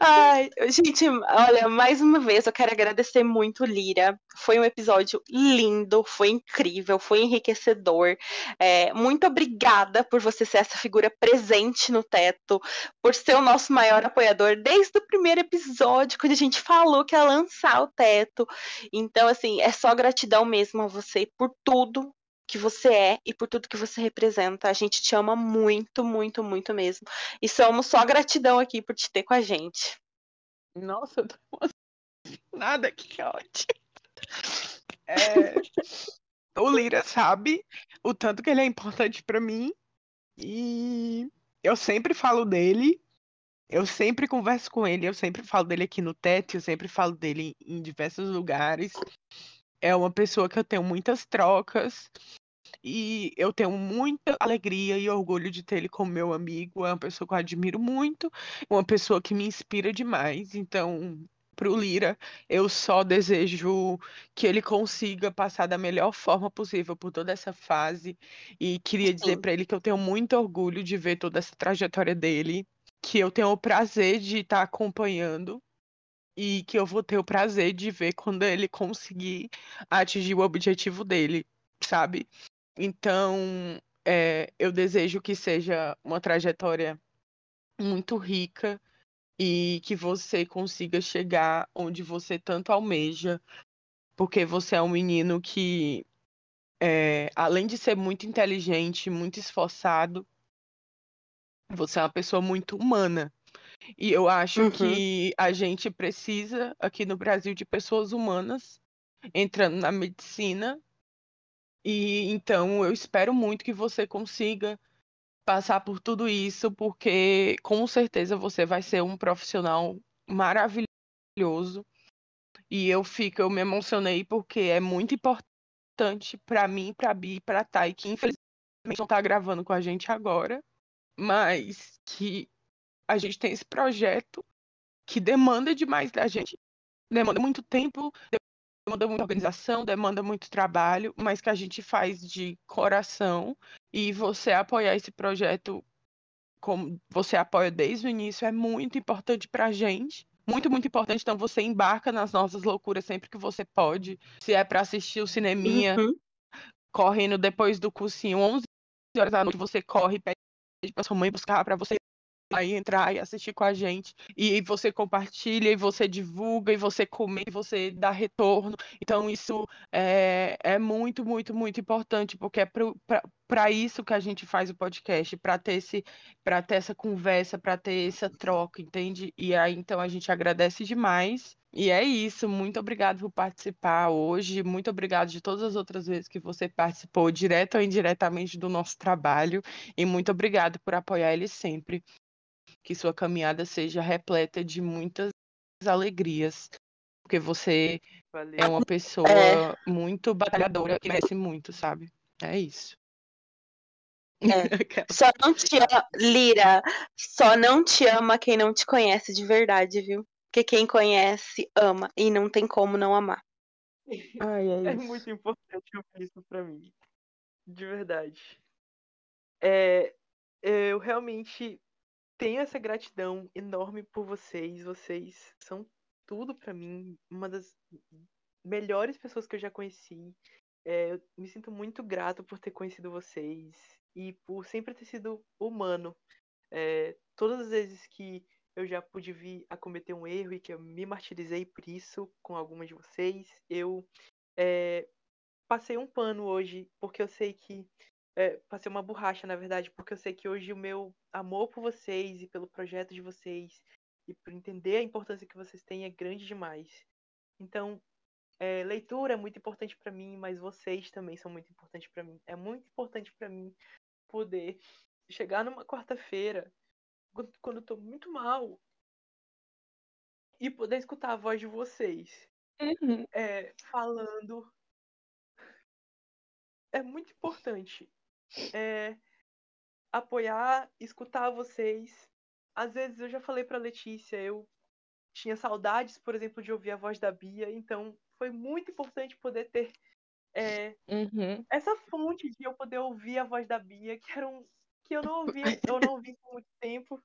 Ai, gente, olha, mais uma vez eu quero agradecer muito, Lira. Foi um episódio lindo, foi incrível, foi enriquecedor. É, muito obrigada por você ser essa figura presente no teto, por ser o nosso maior apoiador desde o primeiro episódio, quando a gente falou que ia lançar o teto. Então, assim, é só gratidão mesmo a você por tudo que você é e por tudo que você representa. A gente te ama muito, muito, muito mesmo. E somos só gratidão aqui por te ter com a gente. Nossa, eu tô nada que ótimo. É... o Lira sabe o tanto que ele é importante para mim e eu sempre falo dele. Eu sempre converso com ele, eu sempre falo dele aqui no TET, eu sempre falo dele em diversos lugares. É uma pessoa que eu tenho muitas trocas. E eu tenho muita alegria e orgulho de ter ele como meu amigo. É uma pessoa que eu admiro muito, uma pessoa que me inspira demais. Então, pro Lira, eu só desejo que ele consiga passar da melhor forma possível por toda essa fase. E queria dizer para ele que eu tenho muito orgulho de ver toda essa trajetória dele, que eu tenho o prazer de estar tá acompanhando e que eu vou ter o prazer de ver quando ele conseguir atingir o objetivo dele, sabe? Então, é, eu desejo que seja uma trajetória muito rica e que você consiga chegar onde você tanto almeja, porque você é um menino que, é, além de ser muito inteligente, muito esforçado, Você é uma pessoa muito humana. E eu acho Uhum. que a gente precisa, aqui no Brasil, de pessoas humanas entrando na medicina. E então eu espero muito que você consiga passar por tudo isso, porque com certeza você vai ser um profissional maravilhoso. E eu fico, eu me emocionei porque é muito importante para mim, para Bi, para Thay, que infelizmente não tá gravando com a gente agora, mas que a gente tem esse projeto que demanda demais da gente, demanda muito tempo, demanda muita organização, demanda muito trabalho, mas que a gente faz de coração e você apoiar esse projeto como você apoia desde o início é muito importante pra gente. Muito, muito importante. Então você embarca nas nossas loucuras sempre que você pode. Se é pra assistir o cineminha, Uhum. correndo depois do cursinho, 11 horas da noite, você corre, pede pra sua mãe buscar pra você aí entrar e assistir com a gente. E você compartilha, e você divulga, e você comenta, e você dá retorno. Então, isso é, é muito, muito, muito importante, porque é para isso que a gente faz o podcast, para ter, ter essa conversa, para ter essa troca, entende? E aí, então, a gente agradece demais. E é isso, muito obrigado por participar hoje, muito obrigado de todas as outras vezes que você participou, direto ou indiretamente, do nosso trabalho, e muito obrigado por apoiar ele sempre que sua caminhada seja repleta de muitas alegrias, porque você Valeu. é uma pessoa É. muito batalhadora que merece muito, sabe? É isso. É. Só não te ama, Lira, só não te ama quem não te conhece de verdade, viu? Porque quem conhece, ama. E não tem como não amar. Ai, é É isso. muito importante ouvir isso pra mim. De verdade. É, eu realmente tenho essa gratidão enorme por vocês. Vocês são tudo pra mim. Uma das melhores pessoas que eu já conheci. É, eu me sinto muito grato por ter conhecido vocês e por sempre ter sido humano. É, todas as vezes que eu já pude vir a cometer um erro e que eu me martirizei por isso com algumas de vocês, eu é, passei um pano hoje, porque eu sei que. É, passei uma borracha, na verdade, porque eu sei que hoje o meu amor por vocês e pelo projeto de vocês e por entender a importância que vocês têm é grande demais. Então, é, leitura é muito importante pra mim, mas vocês também são muito importantes pra mim. É muito importante pra mim poder chegar numa quarta-feira, quando, quando eu tô muito mal, e poder escutar a voz de vocês Uhum. é, falando. É muito importante. É, apoiar, escutar vocês. Às vezes eu já falei pra Letícia, eu tinha saudades, por exemplo, de ouvir a voz da Bia, então foi muito importante poder ter é, Uhum. essa fonte de eu poder ouvir a voz da Bia, que era um que eu não ouvia, eu não ouvi por muito tempo.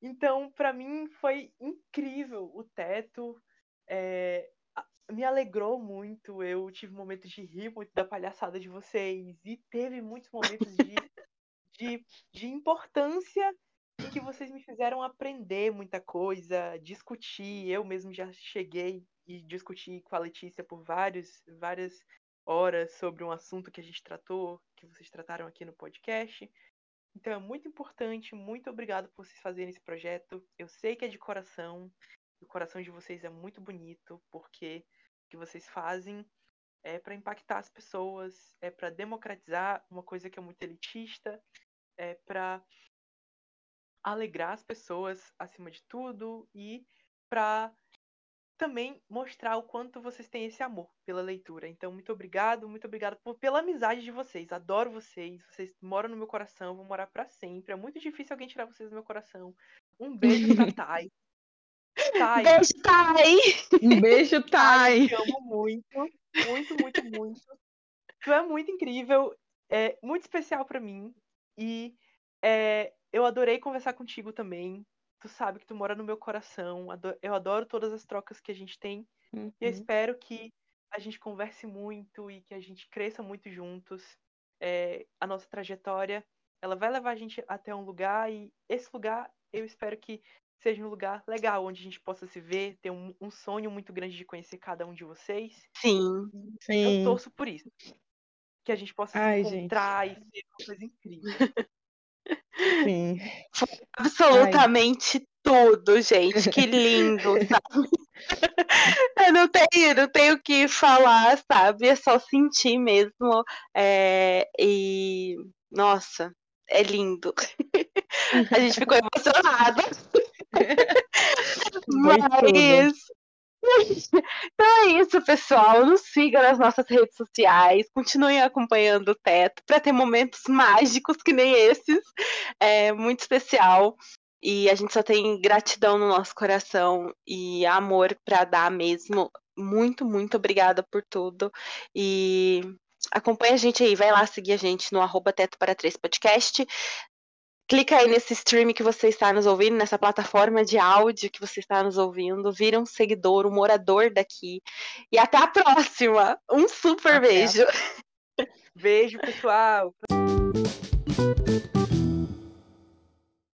Então, pra mim foi incrível o teto. é, me alegrou muito. Eu tive momentos de rir muito da palhaçada de vocês e teve muitos momentos de, de, de importância em que vocês me fizeram aprender muita coisa, discutir. Eu mesmo já cheguei e discuti com a Letícia por vários, várias horas sobre um assunto que a gente tratou, que vocês trataram aqui no podcast. Então é muito importante, muito obrigado por vocês fazerem esse projeto. Eu sei que é de coração, o coração de vocês é muito bonito, porque que vocês fazem é para impactar as pessoas, é para democratizar uma coisa que é muito elitista, é para alegrar as pessoas acima de tudo e para também mostrar o quanto vocês têm esse amor pela leitura. Então, muito obrigado, muito obrigado por, pela amizade de vocês. Adoro vocês, vocês moram no meu coração, vão morar para sempre. É muito difícil alguém tirar vocês do meu coração. Um beijo pra Thay. Thay, Beijo, Thay! Um beijo, Thay, Thay. eu te amo muito, muito, muito, muito. Tu é muito incrível, é muito especial pra mim e é, eu adorei conversar contigo também. Tu sabe que tu mora no meu coração. Eu adoro todas as trocas que a gente tem Uhum. e eu espero que a gente converse muito e que a gente cresça muito juntos. É, a nossa trajetória, ela vai levar a gente até um lugar e esse lugar eu espero que seja um lugar legal, onde a gente possa se ver, ter um, um sonho muito grande de conhecer cada um de vocês. Sim. Eu Sim. torço por isso. Que a gente possa Ai, se gente. encontrar e ser uma coisa incrível. Sim. absolutamente tudo, gente. Que lindo, sabe? Eu não tenho, não tenho o que falar, sabe? É só sentir mesmo. É, e nossa, é lindo. A gente ficou emocionada. Mas então é isso, pessoal. Nos sigam nas nossas redes sociais. Continuem acompanhando o Teto para ter momentos mágicos que nem esses. É muito especial. E a gente só tem gratidão no nosso coração e amor para dar mesmo. Muito, muito obrigada por tudo. E acompanha a gente aí, vai lá seguir a gente no arroba Teto para Três Podcast. Clica aí nesse stream que você está nos ouvindo, nessa plataforma de áudio que você está nos ouvindo. Vira um seguidor, um morador daqui. E até a próxima. Um super até. beijo. Beijo, pessoal.